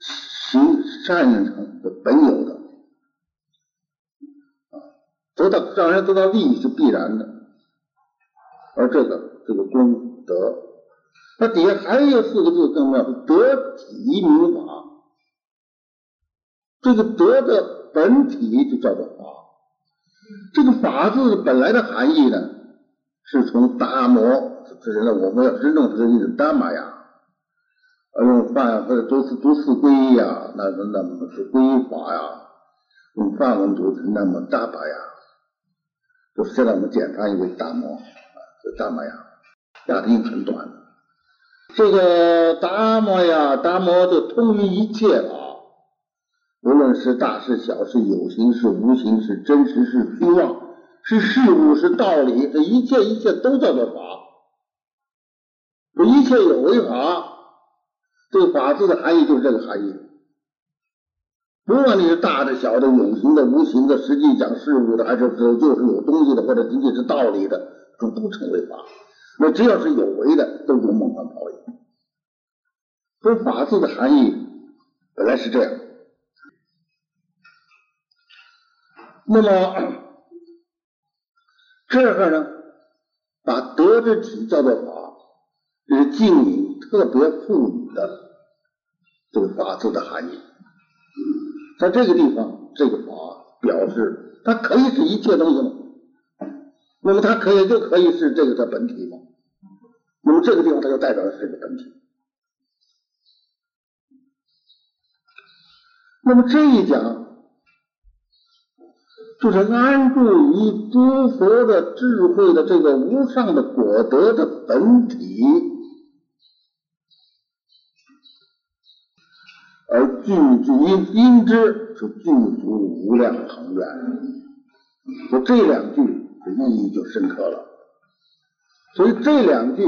行善成的本有的啊，得到让人得到利益是必然的，而这个这个功德，它底下还有四个字更重要，得体名法。这个德的本体就叫做法。这个法字本来的含义呢，是从达摩，这是我们要真正是一种达玛呀。用梵或者读四读四皈呀，那那那么是皈法呀。用梵文读是那么大巴呀，就是现在我们简翻译为达摩啊，这达摩呀，押的音很短。这个达摩呀，达摩就通于一切啊，无论是大是小，是有形是无形，是真实是虚妄，是事物是道理，这一切一切都叫做法。这一切有为法。这个法字的含义就是这个含义，不管你是大的、小的、有形的、无形的，实际讲事物的，还是就是有东西的，或者仅仅是道理的，这都称为法。那只要是有为的，都有梦幻泡影。所以法字的含义本来是这样。那么 (coughs) 这个呢，把德之体叫做法，这是经营特别富裕的。这个法字的含义，在这个地方，这个法表示它可以是一切东西吗？那么它可以就可以是这个的本体吗？那么这个地方它就代表的是这个本体。那么这一讲就是安住于诸佛的智慧的这个无上的果德的本体。而具足因因之是具足无量恒远，说这两句的意义就深刻了，所以这两句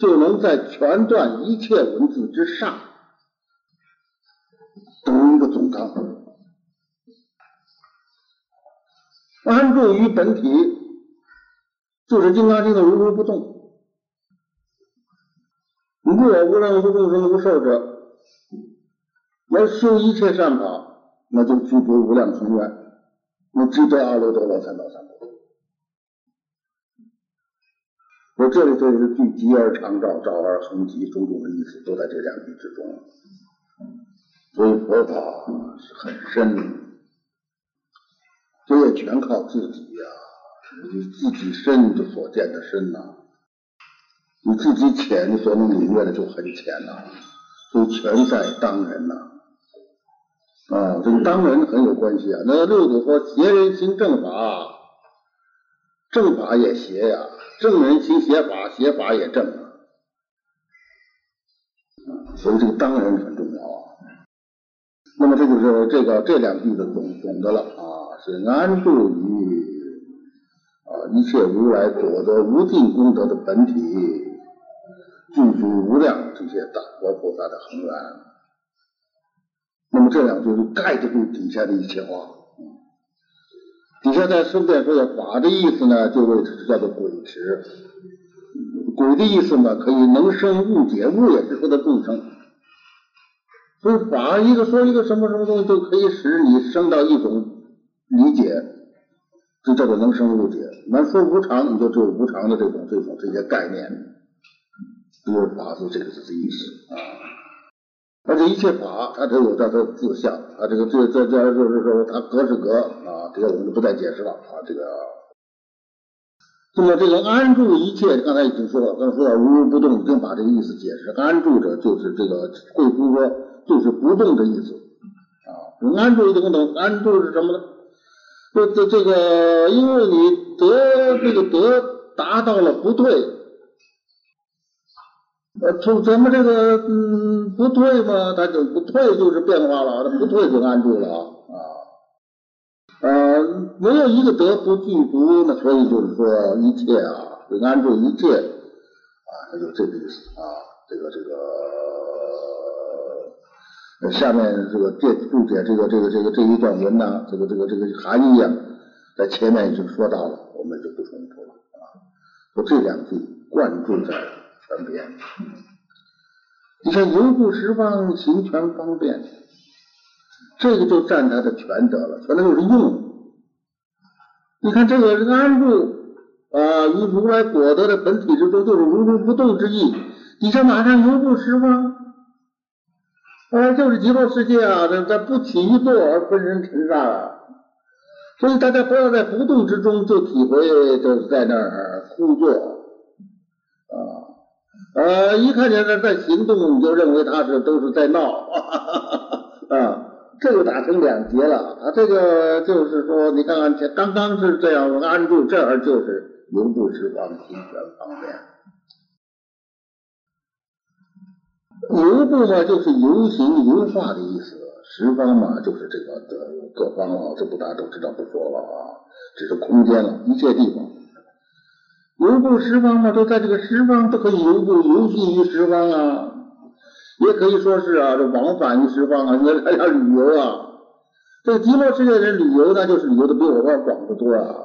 就能在全段一切文字之上读一个总纲，安住于本体，就是《金刚经》的如如不动，无我无人无众生无寿者。要修一切善法，那就具足无量恒愿，那只得阿耨多罗三藐三菩提。我这里这一句“极而常照，照而恒极”，种种的意思都在这两句之中。所以佛法是很深，这也全靠自己呀，你自己深就所见的深呐，你自己浅，你所能领略的就很浅呐，所以全在当人呐。啊，这个当人很有关系啊。那六祖说：“邪人行正法，正法也邪呀；正人行邪法，邪法也正啊。”所以这个当人很重要啊。那么这就是这个这两句的总总的了啊，是安住于啊一切如来所得无尽功德的本体，具足无量这些大佛菩萨的恒源。那么这两句就盖得住底下的一切话。底下再顺便说的法的意思呢，就为叫做鬼池。鬼的意思呢，可以能生物解，物也是说的众生。所以法一个说一个什么什么东西，都可以使你生到一种理解，就叫做能生物解。那说无常，你就只有无常的这种这种这些概念。就是法是这个是意思啊。而且一切法，它都有它的自相啊。这个这这这就是说，它格是格啊，这个我们就不再解释了啊。这个，那么这个安住一切，刚才已经说了，刚才说到如如不动，已经把这个意思解释。安住者就是这个贵夫说，就是不动的意思啊。安住不动，安住是什么呢？这这这个，因为你得这个得达到了不退，呃，从咱们这个嗯不退嘛，它就不退就是变化了，它不退就安住了啊啊，没有一个得不具足，那所以就是说一切啊，就安住一切啊，它就这个意思啊，这个这个。下面这个这注解这个这个这个这一段文呢，这个这个这个含义啊，在前面已经说到了，我们就不重复了啊。说这两句贯注在全篇。你看游步十方行权方便，这个就占他的全德了，全德就是用。你看这个安住啊，于如来果德的本体之中，就是如如不动之意。你这马上游步十方。啊，就是极乐世界啊，这这不起一坐而分人尘刹啊，所以大家不要在不动之中就体会，就是在那儿枯坐，呃，一看见他在行动，你就认为他是都是在闹 (laughs) 啊，这就打成两截了。他这个就是说，你看看，刚刚是这样安住，这儿就是游步十方，行全方便。游步嘛，就是游行、游化的意思；十方嘛，就是这个的各方了。这不大家都知道，不说了啊，只是空间了，一切地方。游步十方嘛，都在这个十方都可以游步，游戏于十方啊，也可以说是啊，这往返于十方啊，你还要旅游啊。这个极乐世界人旅游，那就是旅游的比我们广得多啊。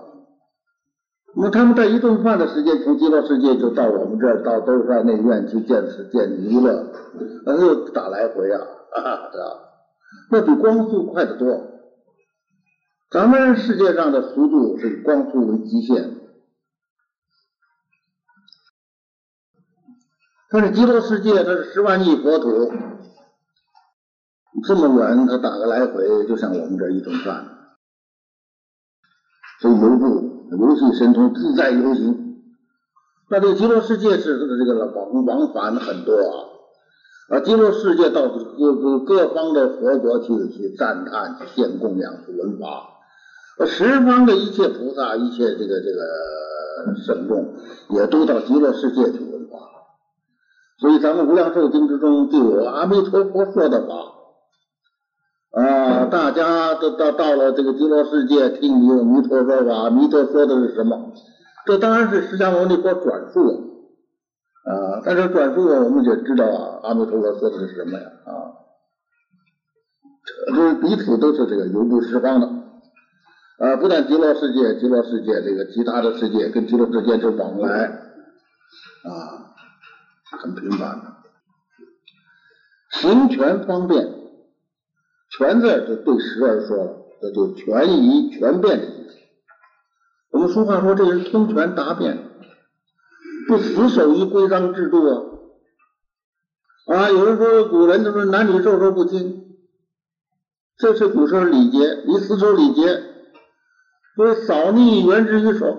那他们在一顿饭的时间，从极乐世界就到我们这儿，到兜率内院去见识、见娱乐，那又打来回啊，(laughs) 啊，那比光速快得多。咱们世界上的速度是光速为极限，但是极乐世界它是十万亿国土，这么远，它打个来回，就像我们这一顿饭，所以游步。游戏神通自在游行，那这个极乐世界是这个这个往往返很多啊，啊，极乐世界到各各各方的佛国去去赞叹、去献供养、去闻法，十方的一切菩萨、一切这个这个圣众也都到极乐世界去，所以咱们无量寿经之中就有阿弥陀佛说的法。啊，大家都到到了这个极乐世界听弥弥陀说法，弥陀说的是什么？这当然是释迦牟尼佛转述啊。但是转述我们就知道啊，阿弥陀佛说的是什么呀？啊，这彼此都是这个游步十方的啊。不但极乐世界，极乐世界这个其他的世界跟极乐世界这往来啊，很频繁的，行权方便。权字就对时而说了，这就权宜权变的意思。我们俗话说，这人通权达变，不死守于规章制度啊。啊，有人说古人都说男女授受不亲，这是古时候礼节，你死守礼节，说扫逆原之于手，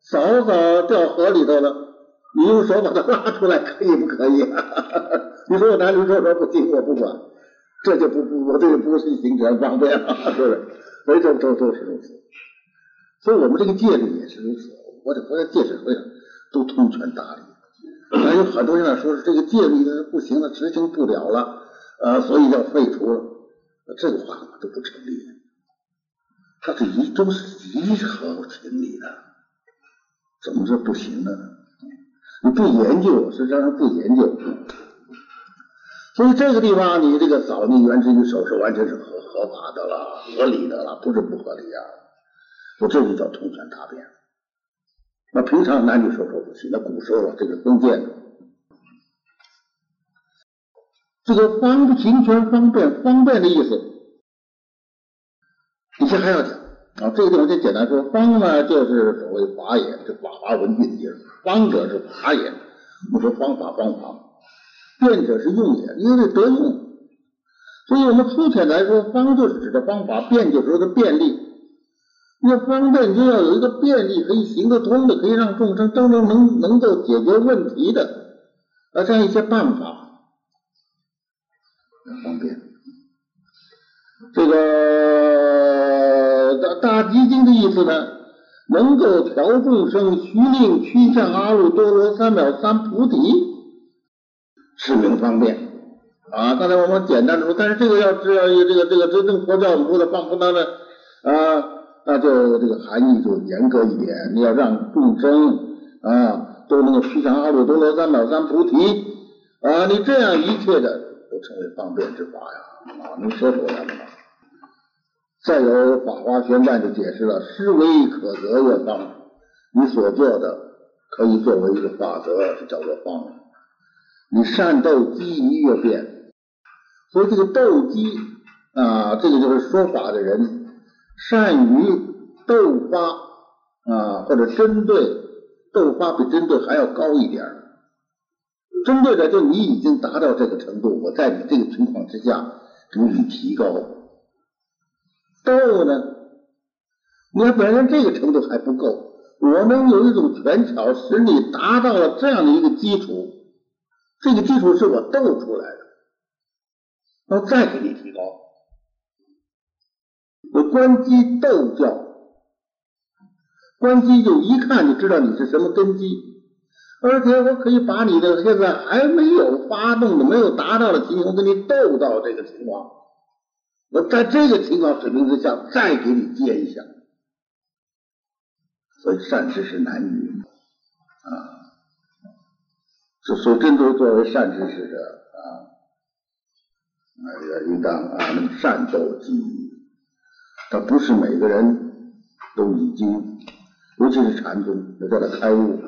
嫂嫂掉河里头了，你用手把它拉出来，可以不可以？(laughs) 你说我拿驴车说不行，我不管。这就不不，我这个不是行权方便了，是不是？每种都都是如此，所以我们这个戒律也是如此。我得我在戒律会上都通权达理。还有很多人呢，说是这个戒律呢不行了，执行不了了，呃，所以要废除了。这个话都不成立，它是一都是极合情理的，怎么是不行呢？你不研究，实际上不研究。所以这个地方，你这个扫逆原之于手是完全是合合法的了，合理的了，不是不合理啊。我这就叫通权达变。那平常男女授受不亲，那古时候这个封建，这个方行权方便方便的意思，以前还要讲啊。这个地方就简单说，方呢就是所谓法也，就法华文具的意思。方者是法也，我们说方法方法，便者是用也，因为得用。所以我们粗浅来说，方就是指的方法，便就是说的便利。那方便就要有一个便利，可以行得通的，可以让众生都能能能够解决问题的啊，这样一些办法，方便。这个大大基经的意思呢，能够调众生，须令趋向阿耨多罗三藐三菩提，是名方便。啊，刚才我们简单的说，但是这个要知道这个这个真正佛教我们说的放不当的啊，那就这个含义就严格一点，你要让众生啊都能够趋向阿耨多罗三藐三菩提啊，你这样一切的都成为方便之法呀，啊，能说出来了吗？再有《法华玄赞》就解释了，施为可得越方，你所做的可以作为一个法则，是叫做方。你善斗机宜越变。所以这个斗机啊，这个就是说法的人善于斗发啊，或者针对斗发比针对还要高一点针对的就你已经达到这个程度，我在你这个情况之下给你提高。斗呢，你看本身这个程度还不够，我能有一种权巧使你达到了这样的一个基础，这个基础是我斗出来的。我再给你提高，我关机斗教，关机就一看就知道你是什么根基，而且我可以把你的现在还没有发动的、没有达到的情况，给你斗到这个情况，我在这个情况水平之下再给你接一下，所以善知识难遇啊，所所以真都作为善知识者。啊，要应当啊，那么善斗机宜。他不是每个人都已经，尤其是禅宗，要叫他开悟，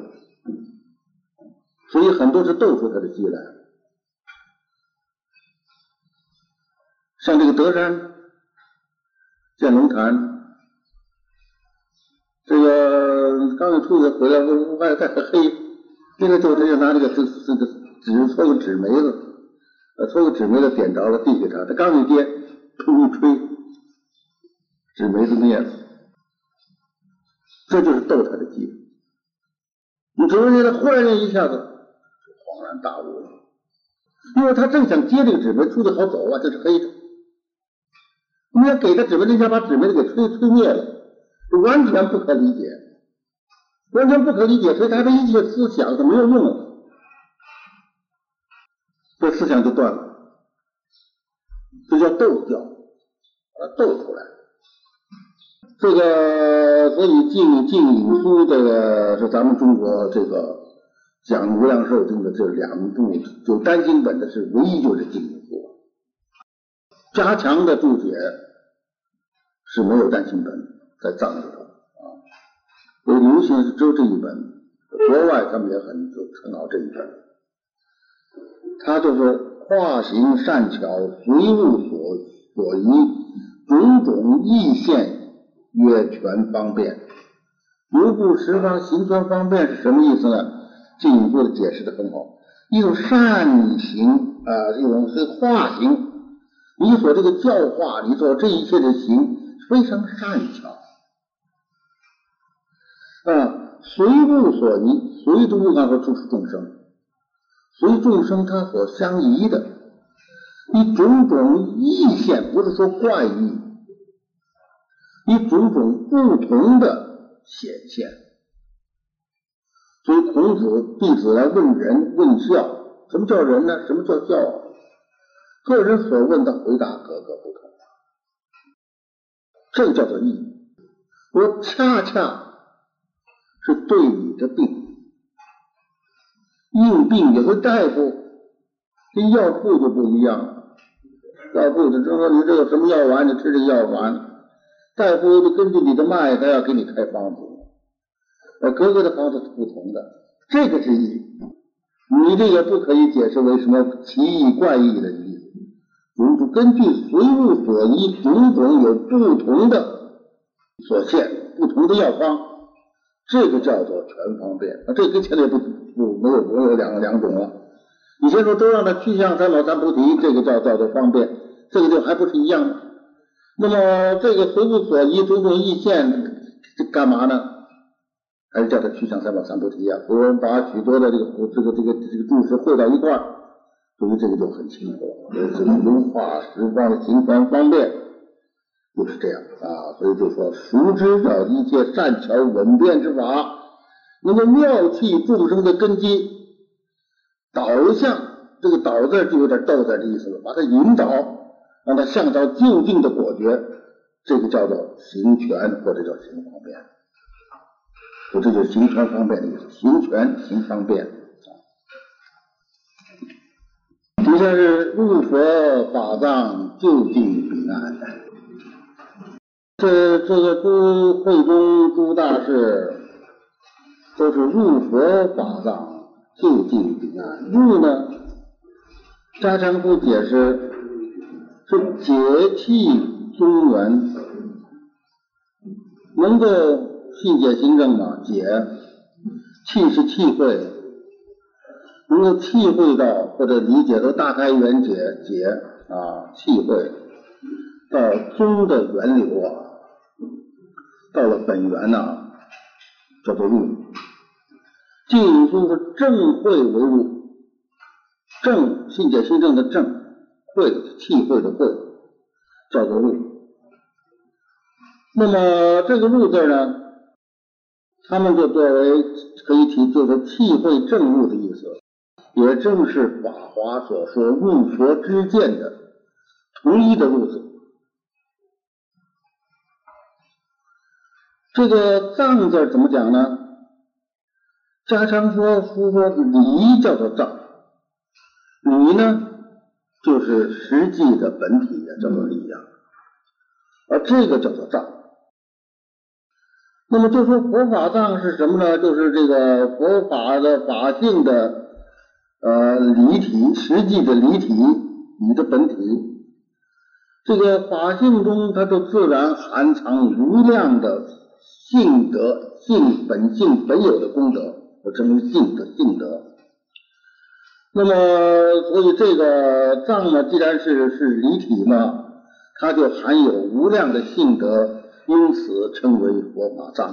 所以很多是斗出他的机来。像这个德山见龙潭，这个刚一出去回来，外太黑，这个就他就拿这个这这个纸搓个纸梅子。抽个纸梅子点着了，递给他，他刚一接，噗一吹，纸梅子灭了。这就是逗他的机。你只能他忽然间一下子就恍然大悟了，因为他正想接这个纸梅，出去好走啊，这是黑的。你要给他纸梅子，一下把纸梅子给吹吹灭了，完全不可理解，完全不可理解，所以他的一切思想是没有用的。这思想就断了，这叫斗掉，把它斗出来。这个所以《净净影书》这个是咱们中国这个讲无量寿经的这两部，就单行本的是唯一就是《净影书》，加强的注解是没有单行本在藏里头啊，所以流行是只有这一本，国外他们也很就称好这一本。他就是化形善巧，随物所所宜，种种意现，曰全方便。如不十方行全方便是什么意思呢？进一步的解释的很好，一种善行啊，一种是化形。你所这个教化，你所这一切的行非常善巧啊，随物所依，随的物当中就是众生。随众生他所相宜的，以种种异现，不是说怪异，以种种不同的显现。所以孔子弟子来问人问孝，什么叫人呢？什么叫孝？个人所问的回答各个不同，这个叫做义。我恰恰是对你的病。硬病有个大夫跟药铺就不一样了，药铺就说你这有什么药丸，你吃这药丸。大夫就根据你的脉，他要给你开方子。呃，各个的方子是不同的，这个是义。你这也不可以解释为什么奇异怪异的意思。种种根据随物所依，种种有不同的所现，不同的药方，这个叫做全方便。啊，这跟前面不不没有没有两个两种了。以前说都让的去向三宝三菩提，这个叫叫做方便，这个就还不是一样吗？那么这个随物所依，种种意现，这干嘛呢？还是叫他去向三宝三菩提呀？我们把许多的这个这个这个这个注释汇到一块儿，所以这个就很清楚了。这个如画十方行方方便，就是这样啊。所以就说熟知的一切善巧稳便之法，那么妙气众生的根基，导向这个导字就有点逗在的意思了，把它引导，让它向到就近的果决，这个叫做行权或者叫行方便。说这就是行权方便的意思，行权行方便。这是入佛法藏就近彼岸。这这个诸会中诸大士都是入佛法藏就近彼岸。入呢，加强夫解释是解气中原，能够。气解心证嘛，解气是气会，能够体会到或者理解到大开圆解解啊，气会到宗的源流啊，到了本源呐，叫做入。进入是正会为入，正信解心证的正会气会的会叫做入。那么这个入字呢？他们就作为可以提，就是气会正入的意思，也正是法华所说入佛之见的同一的路子。这个藏字怎么讲呢？家常说书说理叫做藏，理呢就是实际的本体也叫做理呀，而这个叫做藏。那么就说佛法藏是什么呢？就是这个佛法的法性的呃离体，实际的离体，你的本体。这个法性中，它就自然含藏无量的性德、性本性本有的功德，我称为性德、性德。那么，所以这个藏呢，既然是是离体嘛，它就含有无量的性德。因此称为佛法藏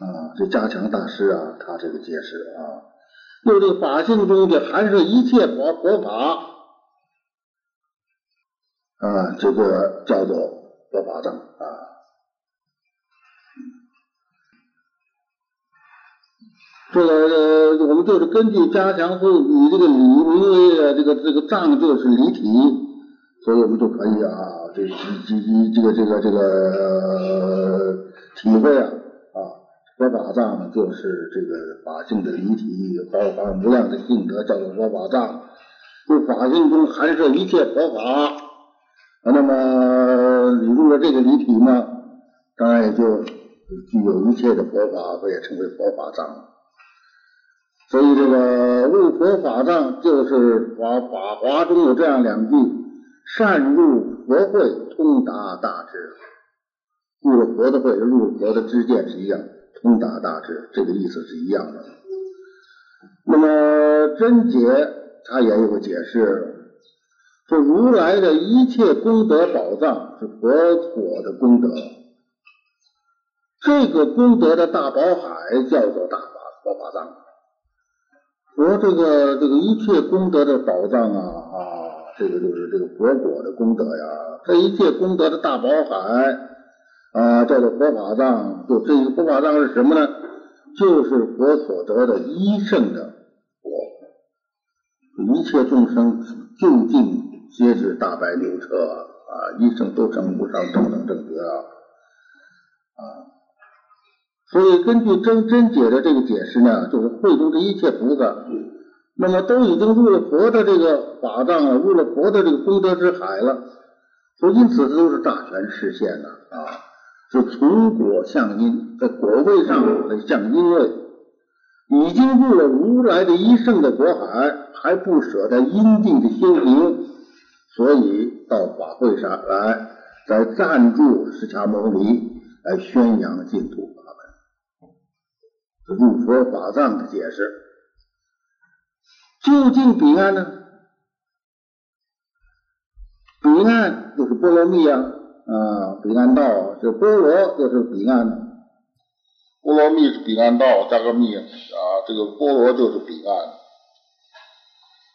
啊，这加强大师啊，他这个解释啊，就这个法性中的含摄一切佛佛法啊，这个叫做佛法藏啊。这个我们就是根据加强后，你这个理名为这个这个藏就是离体，所以我们就可以啊。这这这这个这个这个体会啊佛法藏就是这个法性的离体，包含无量的性德，叫做佛法藏。就法性中含摄一切佛法，那么你入了这个离体嘛，当然也就具有一切的佛法，所以称为佛法藏。所以这个入佛法藏，就是法法华中有这样两句：善入。佛会通达大智，入了佛的会，入了佛的知见是一样，通达大智，这个意思是一样的。那么真解他也有个解释，说如来的一切功德宝藏是佛所的功德，这个功德的大宝海叫做大法佛法藏。佛这个这个一切功德的宝藏啊啊。这个就是这个佛果的功德呀，这一切功德的大宝海啊，叫做佛法藏。就这个佛法藏是什么呢？就是佛所得的一圣的果，一切众生究竟皆是大白牛车啊，一生都成无上正等正觉啊啊。所以根据真真解的这个解释呢，就是会中的一切菩萨。那么都已经入了佛的这个法藏了，入了佛的这个功德之海了，所以因此都是大权实现的啊，是从果向因，在果位上来向因位，已经入了如来的一圣的果海，还不舍得因地的修行，所以到法会上来，在赞助释迦牟尼来宣扬净土法门，这入佛法藏的解释。究竟彼岸呢？彼岸就是波罗蜜啊，啊，彼岸道这波罗，就是彼岸。波罗蜜是彼岸道，加个蜜啊，这个波罗就是彼岸。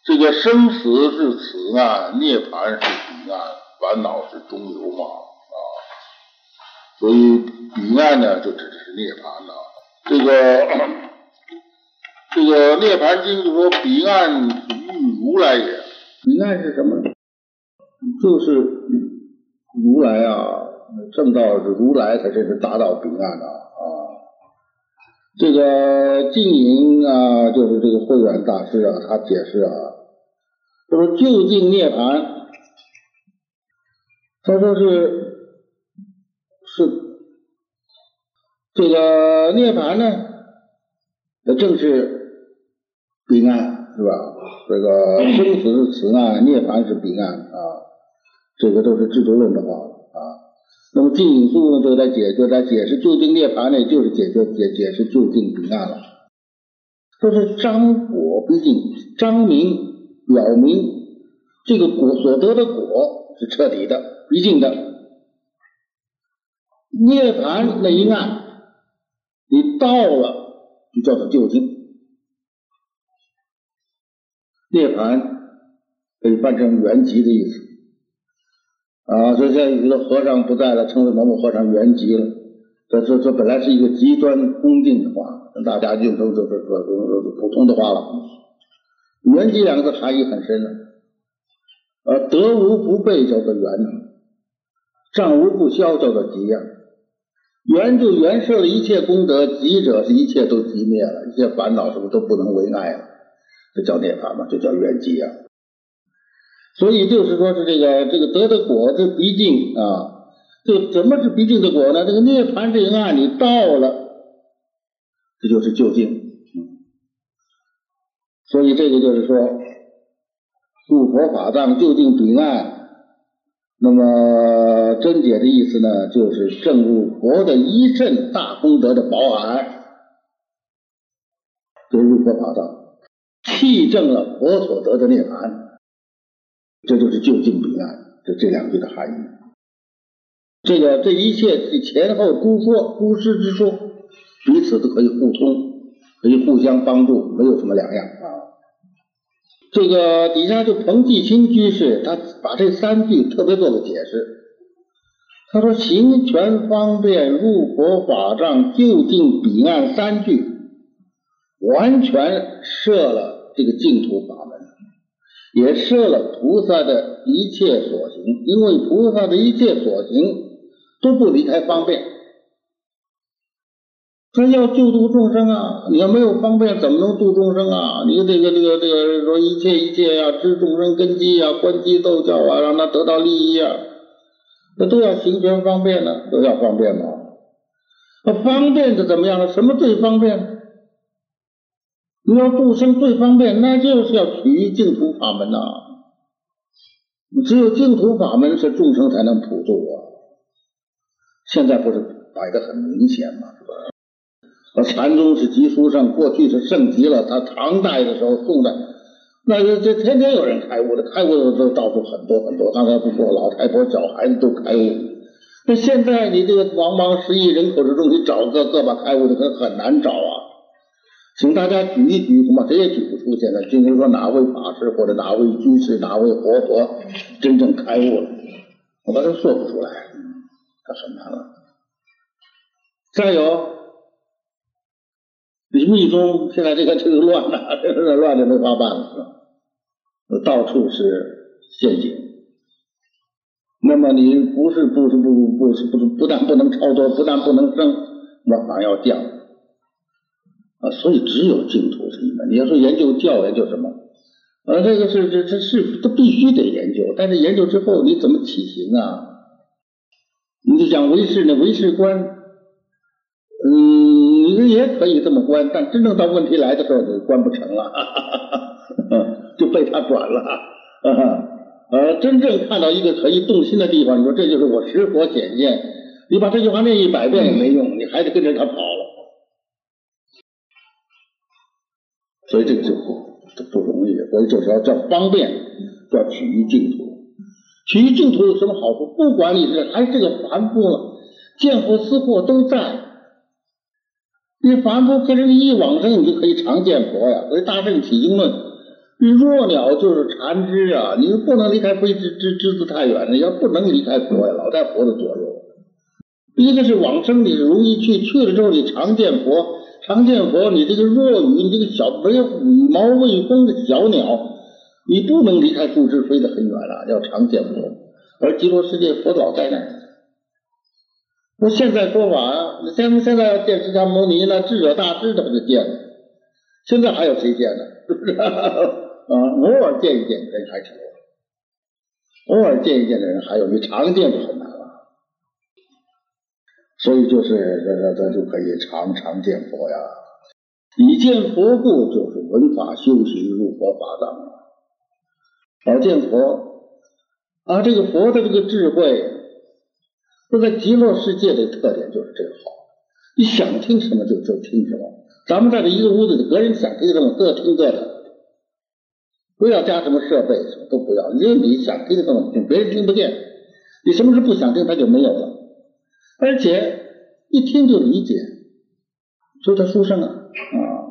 这个生死是此岸，涅槃是彼岸，烦恼是中流嘛啊。所以彼岸呢，就指的是涅槃了。这个这个涅槃经就说彼岸遇如来也。彼岸是什么？就是如来啊，正道是如来才是达到彼岸的啊。这个净隐啊，就是这个慧远大师啊，他解释啊，他说究竟涅槃，他说是是这个涅槃呢，那正是彼岸是吧？这个生死是此岸，涅槃是彼岸啊。这个都是制度论的话啊，那么净隐术呢，就在解就在解释究竟涅槃呢，就是解决解解释究竟彼岸了。说是张果毕竟张明表明这个果所得的果是彻底的毕竟的，涅槃那一岸你到了就叫做究竟，涅槃可以翻成圆寂的意思。啊，所以现在有的和尚不在了，称为某某和尚圆寂了。这这这本来是一个极端恭敬的话，大家就都都都都都普通的话了。圆寂两个字含义很深啊。呃，得无不备叫做圆，障无不消叫做极呀。圆就圆摄了一切功德，极者是一切都极灭了，一切烦恼是不是都不能为爱了？这叫涅槃嘛？这叫圆寂呀。所以就是说是这个这个得的果是毕竟啊，这怎么是毕竟的果呢？这个涅槃这个案你到了，这就是究竟。所以这个就是说入佛法藏究竟彼岸。那么真解的意思呢，就是证入佛的一阵大功德的宝海，就入佛法藏，契证了佛所得的涅槃。这就是就近彼岸，这这两句的含义。这个这一切前后诸说诸师之说，彼此都可以互通，可以互相帮助，没有什么两样啊。这个底下就彭继新居士，他把这三句特别做了解释。他说：“行权方便入佛法藏就近彼岸三句，完全设了这个净土法门。”也设了菩萨的一切所行，因为菩萨的一切所行都不离开方便。他要救度众生啊，你要没有方便，怎么能度众生啊？你这个这个这个说一切一切呀，知众生根基呀，观机逗教啊，让他得到利益啊，那都要行权方便呢，都要方便嘛。那方便是怎么样呢？什么最方便？你要度生最方便，那就是要取净土法门呐。只有净土法门是众生才能普度啊。现在不是摆的很明显吗？是吧？禅宗是集书上，过去是盛极了。他唐代的时候，宋代，那个这天天有人开悟的，开悟的都到处很多很多。刚才不说老太婆、小孩子都开悟。那现在你这个茫茫十亿人口之中，你找个个把开悟的，可很难找。请大家举一举，恐怕谁也举不出。现在，今天说哪位法师或者哪位居士、哪位活佛真正开悟了，我把它说不出来，他很难了。再有，你密宗现在这个这个乱了，这 (laughs) 个乱的没法办了？到处是陷阱。那么你不是不是不不是不是不但不能超脱，不但不能升，那反而要降。啊，所以只有净土是一门。你要说研究教，研究什么？啊，这个是这这是都必须得研究。但是研究之后，你怎么起行啊？你就讲唯识呢？唯识观，嗯，你也可以这么观，但真正到问题来的时候，就观不成了，哈哈哈就被他转了。呃，真正看到一个可以动心的地方，你说这就是我实佛显现。你把这句话念一百遍也没用，你还得跟着他跑。所以这个就不不容易，所以就是要叫方便，叫取于净土。取于净土有什么好处？不管你是还是这个凡夫了，见佛思惑都在。你凡夫可是你一往生，你就可以常见佛呀。所以大圣起经论，你弱鸟就是禅枝啊，你不能离开非枝枝枝子太远了，要不能离开佛呀，老在佛的左右。一个是往生，你容易去，去了之后你常见佛，常见佛，你这个弱羽，你这个小没有羽毛未丰的小鸟。你不能离开树枝飞得很远了，要常见佛。而极乐世界佛老在那。那现在说法啊，现现在要见释迦牟尼，那智者大智的不就见了？现在还有谁见呢？是不是？啊，偶尔见一见人还成，偶尔见一见的人还有，你常见就很难。所以就是这这这就可以常常见佛呀。以见佛故，就是闻法修行入佛法当。老见佛啊，这个佛的这个智慧，这在极乐世界的特点就是这个好。你想听什么就就听什么。咱们在这一个屋子里，个人想听什么各听各的，不要加什么设备，什么都不要。因为你想听什么听，别人听不见。你什么时候不想听，他就没有了。而且一听就理解，就他书生啊啊。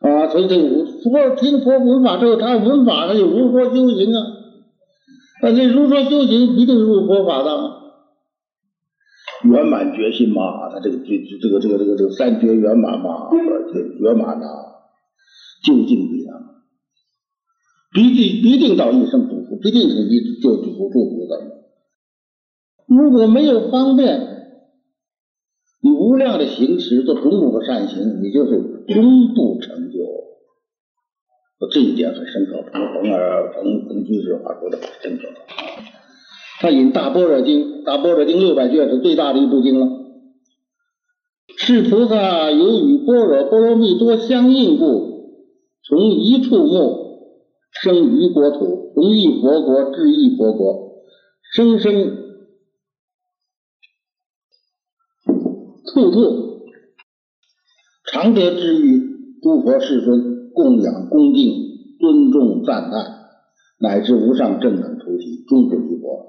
啊，所以这个佛听佛闻法之后，他闻法他就如何修行啊？那这如何修行一定入佛法的，圆满决心嘛，他这个这这个这个这个这个三觉圆满嘛，这圆满呐，究竟必然，必定必定到一生不复，必定是一就不复不的。如果没有方便，你无量的行持做种种的善行，你就是终不成就。这一点很深刻，彭彭二彭彭居士话说的很深刻。他引《大般若经》，《大般若经》六百卷是最大的一部经了。是菩萨由与般若波罗蜜多相应故，从一处目生于国土，从一佛国至一佛国，生生处处常得之于诸佛世尊。供养、恭敬、尊重、赞叹，乃至无上正等菩提，终不离佛。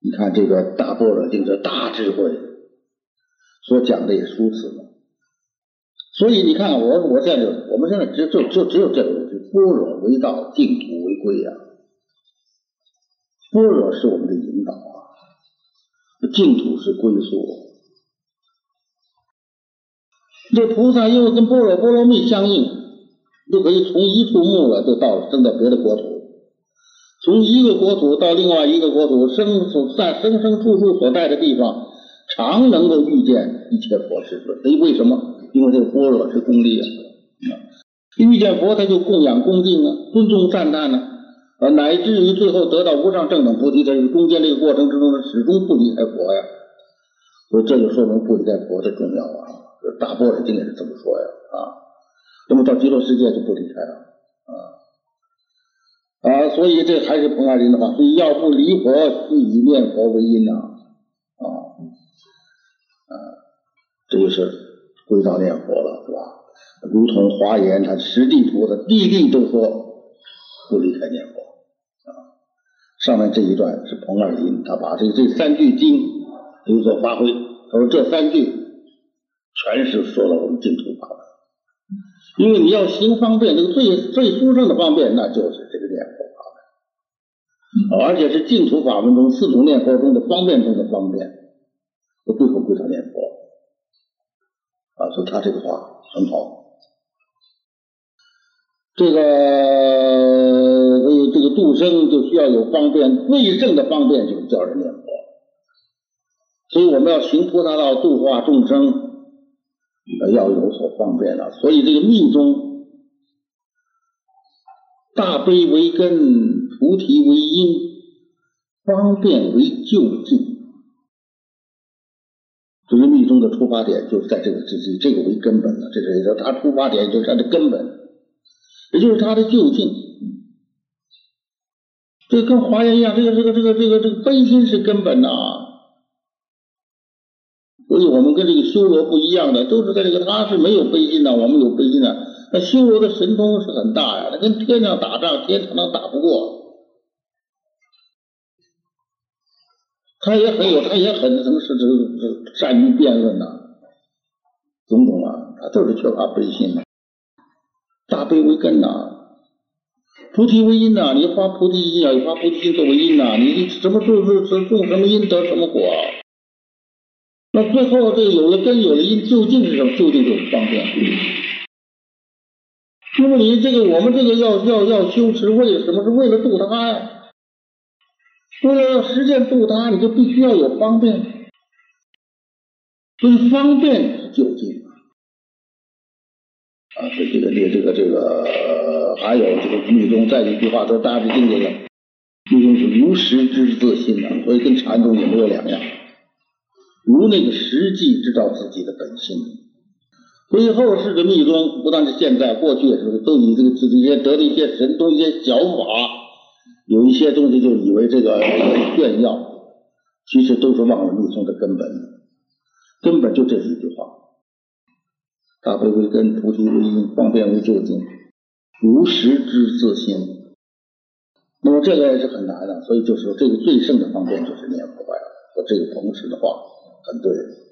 你看这个大般若经，这大智慧所讲的也是如此嘛。所以你看，我我现在就我们现在只就就只有这个问题：般若为道，净土为归呀。般若是我们的引导啊，净土是归宿。这菩萨因为跟般若波罗蜜相应，就可以从一处木了，就到升到别的国土；从一个国土到另外一个国土，生所在生生处处所在的地方，常能够遇见一切佛世尊。这为什么？因为这个般若是功力啊！遇见佛，他就供养恭敬啊，尊重赞叹呢，啊，乃至于最后得到无上正等菩提，这中间这个过程之中，他始终不离开佛呀。所以这就说明不离开佛的重要啊。大波尔经也是这么说呀啊，那么到极乐世界就不离开了啊啊，所以这还是彭二林的话，所以要不离佛，以念佛为因呐啊啊，这就是归到念佛了，是吧？如同华严，他实地菩萨，地地都说不离开念佛啊。上面这一段是彭二林，他把这这三句经有所发挥，他说这三句。全是说了我们净土法门，因为你要行方便，这个最最殊胜的方便，那就是这个念佛法门，而且是净土法门中四种念佛中的方便中的方便，我最后归他念佛啊，所以他这个话很好。这个所以这个度生就需要有方便，最正的方便就是叫人念佛，所以我们要行菩萨道，度化众生。要有所方便了，所以这个密宗大悲为根，菩提为因，方便为就近。这个密宗的出发点就是在这个这这这个为根本的，这是说它出发点就是它的根本，也就是它的就近。这跟华严一样，这个这个这个这个这个悲心是根本呐。所以我们跟这个修罗不一样的，都是在这个他是没有悲心的，我们有悲心的。那修罗的神通是很大呀，他跟天上打仗，天常常打不过。他也很有，他也很能是这这善于辩论呐，种种啊，他就是缺乏悲心呐。大悲为根呐，菩提为因呐，你发菩提心啊，你发菩提心作为因呐，你什么种是是种什么因得什么果。那最后这个有了根有了因，究竟是什么？究竟就是方便。那么你这个我们这个要要要修持，为什么？是为了度他呀。为了要实践度他，你就必须要有方便，所以方便是就近啊。所以这个这个这个这个还有这个密宗再一句话说大悲经这个密宗是如实之自信的，所以跟禅宗也没有两样，如那个实际知道自己的本性。所以后世的密宗不但是现在，过去也是都以这个自己些得了一些神通、一些小法。有一些东西就以为这个炫耀，其实都是忘了密宗的根本，根本就这一句话：大悲为根，菩提为因，方便为究竟，如实知自心。那么这个也是很难的，所以就是说这个最胜的方便就是念佛呀。和这个同时的话很对。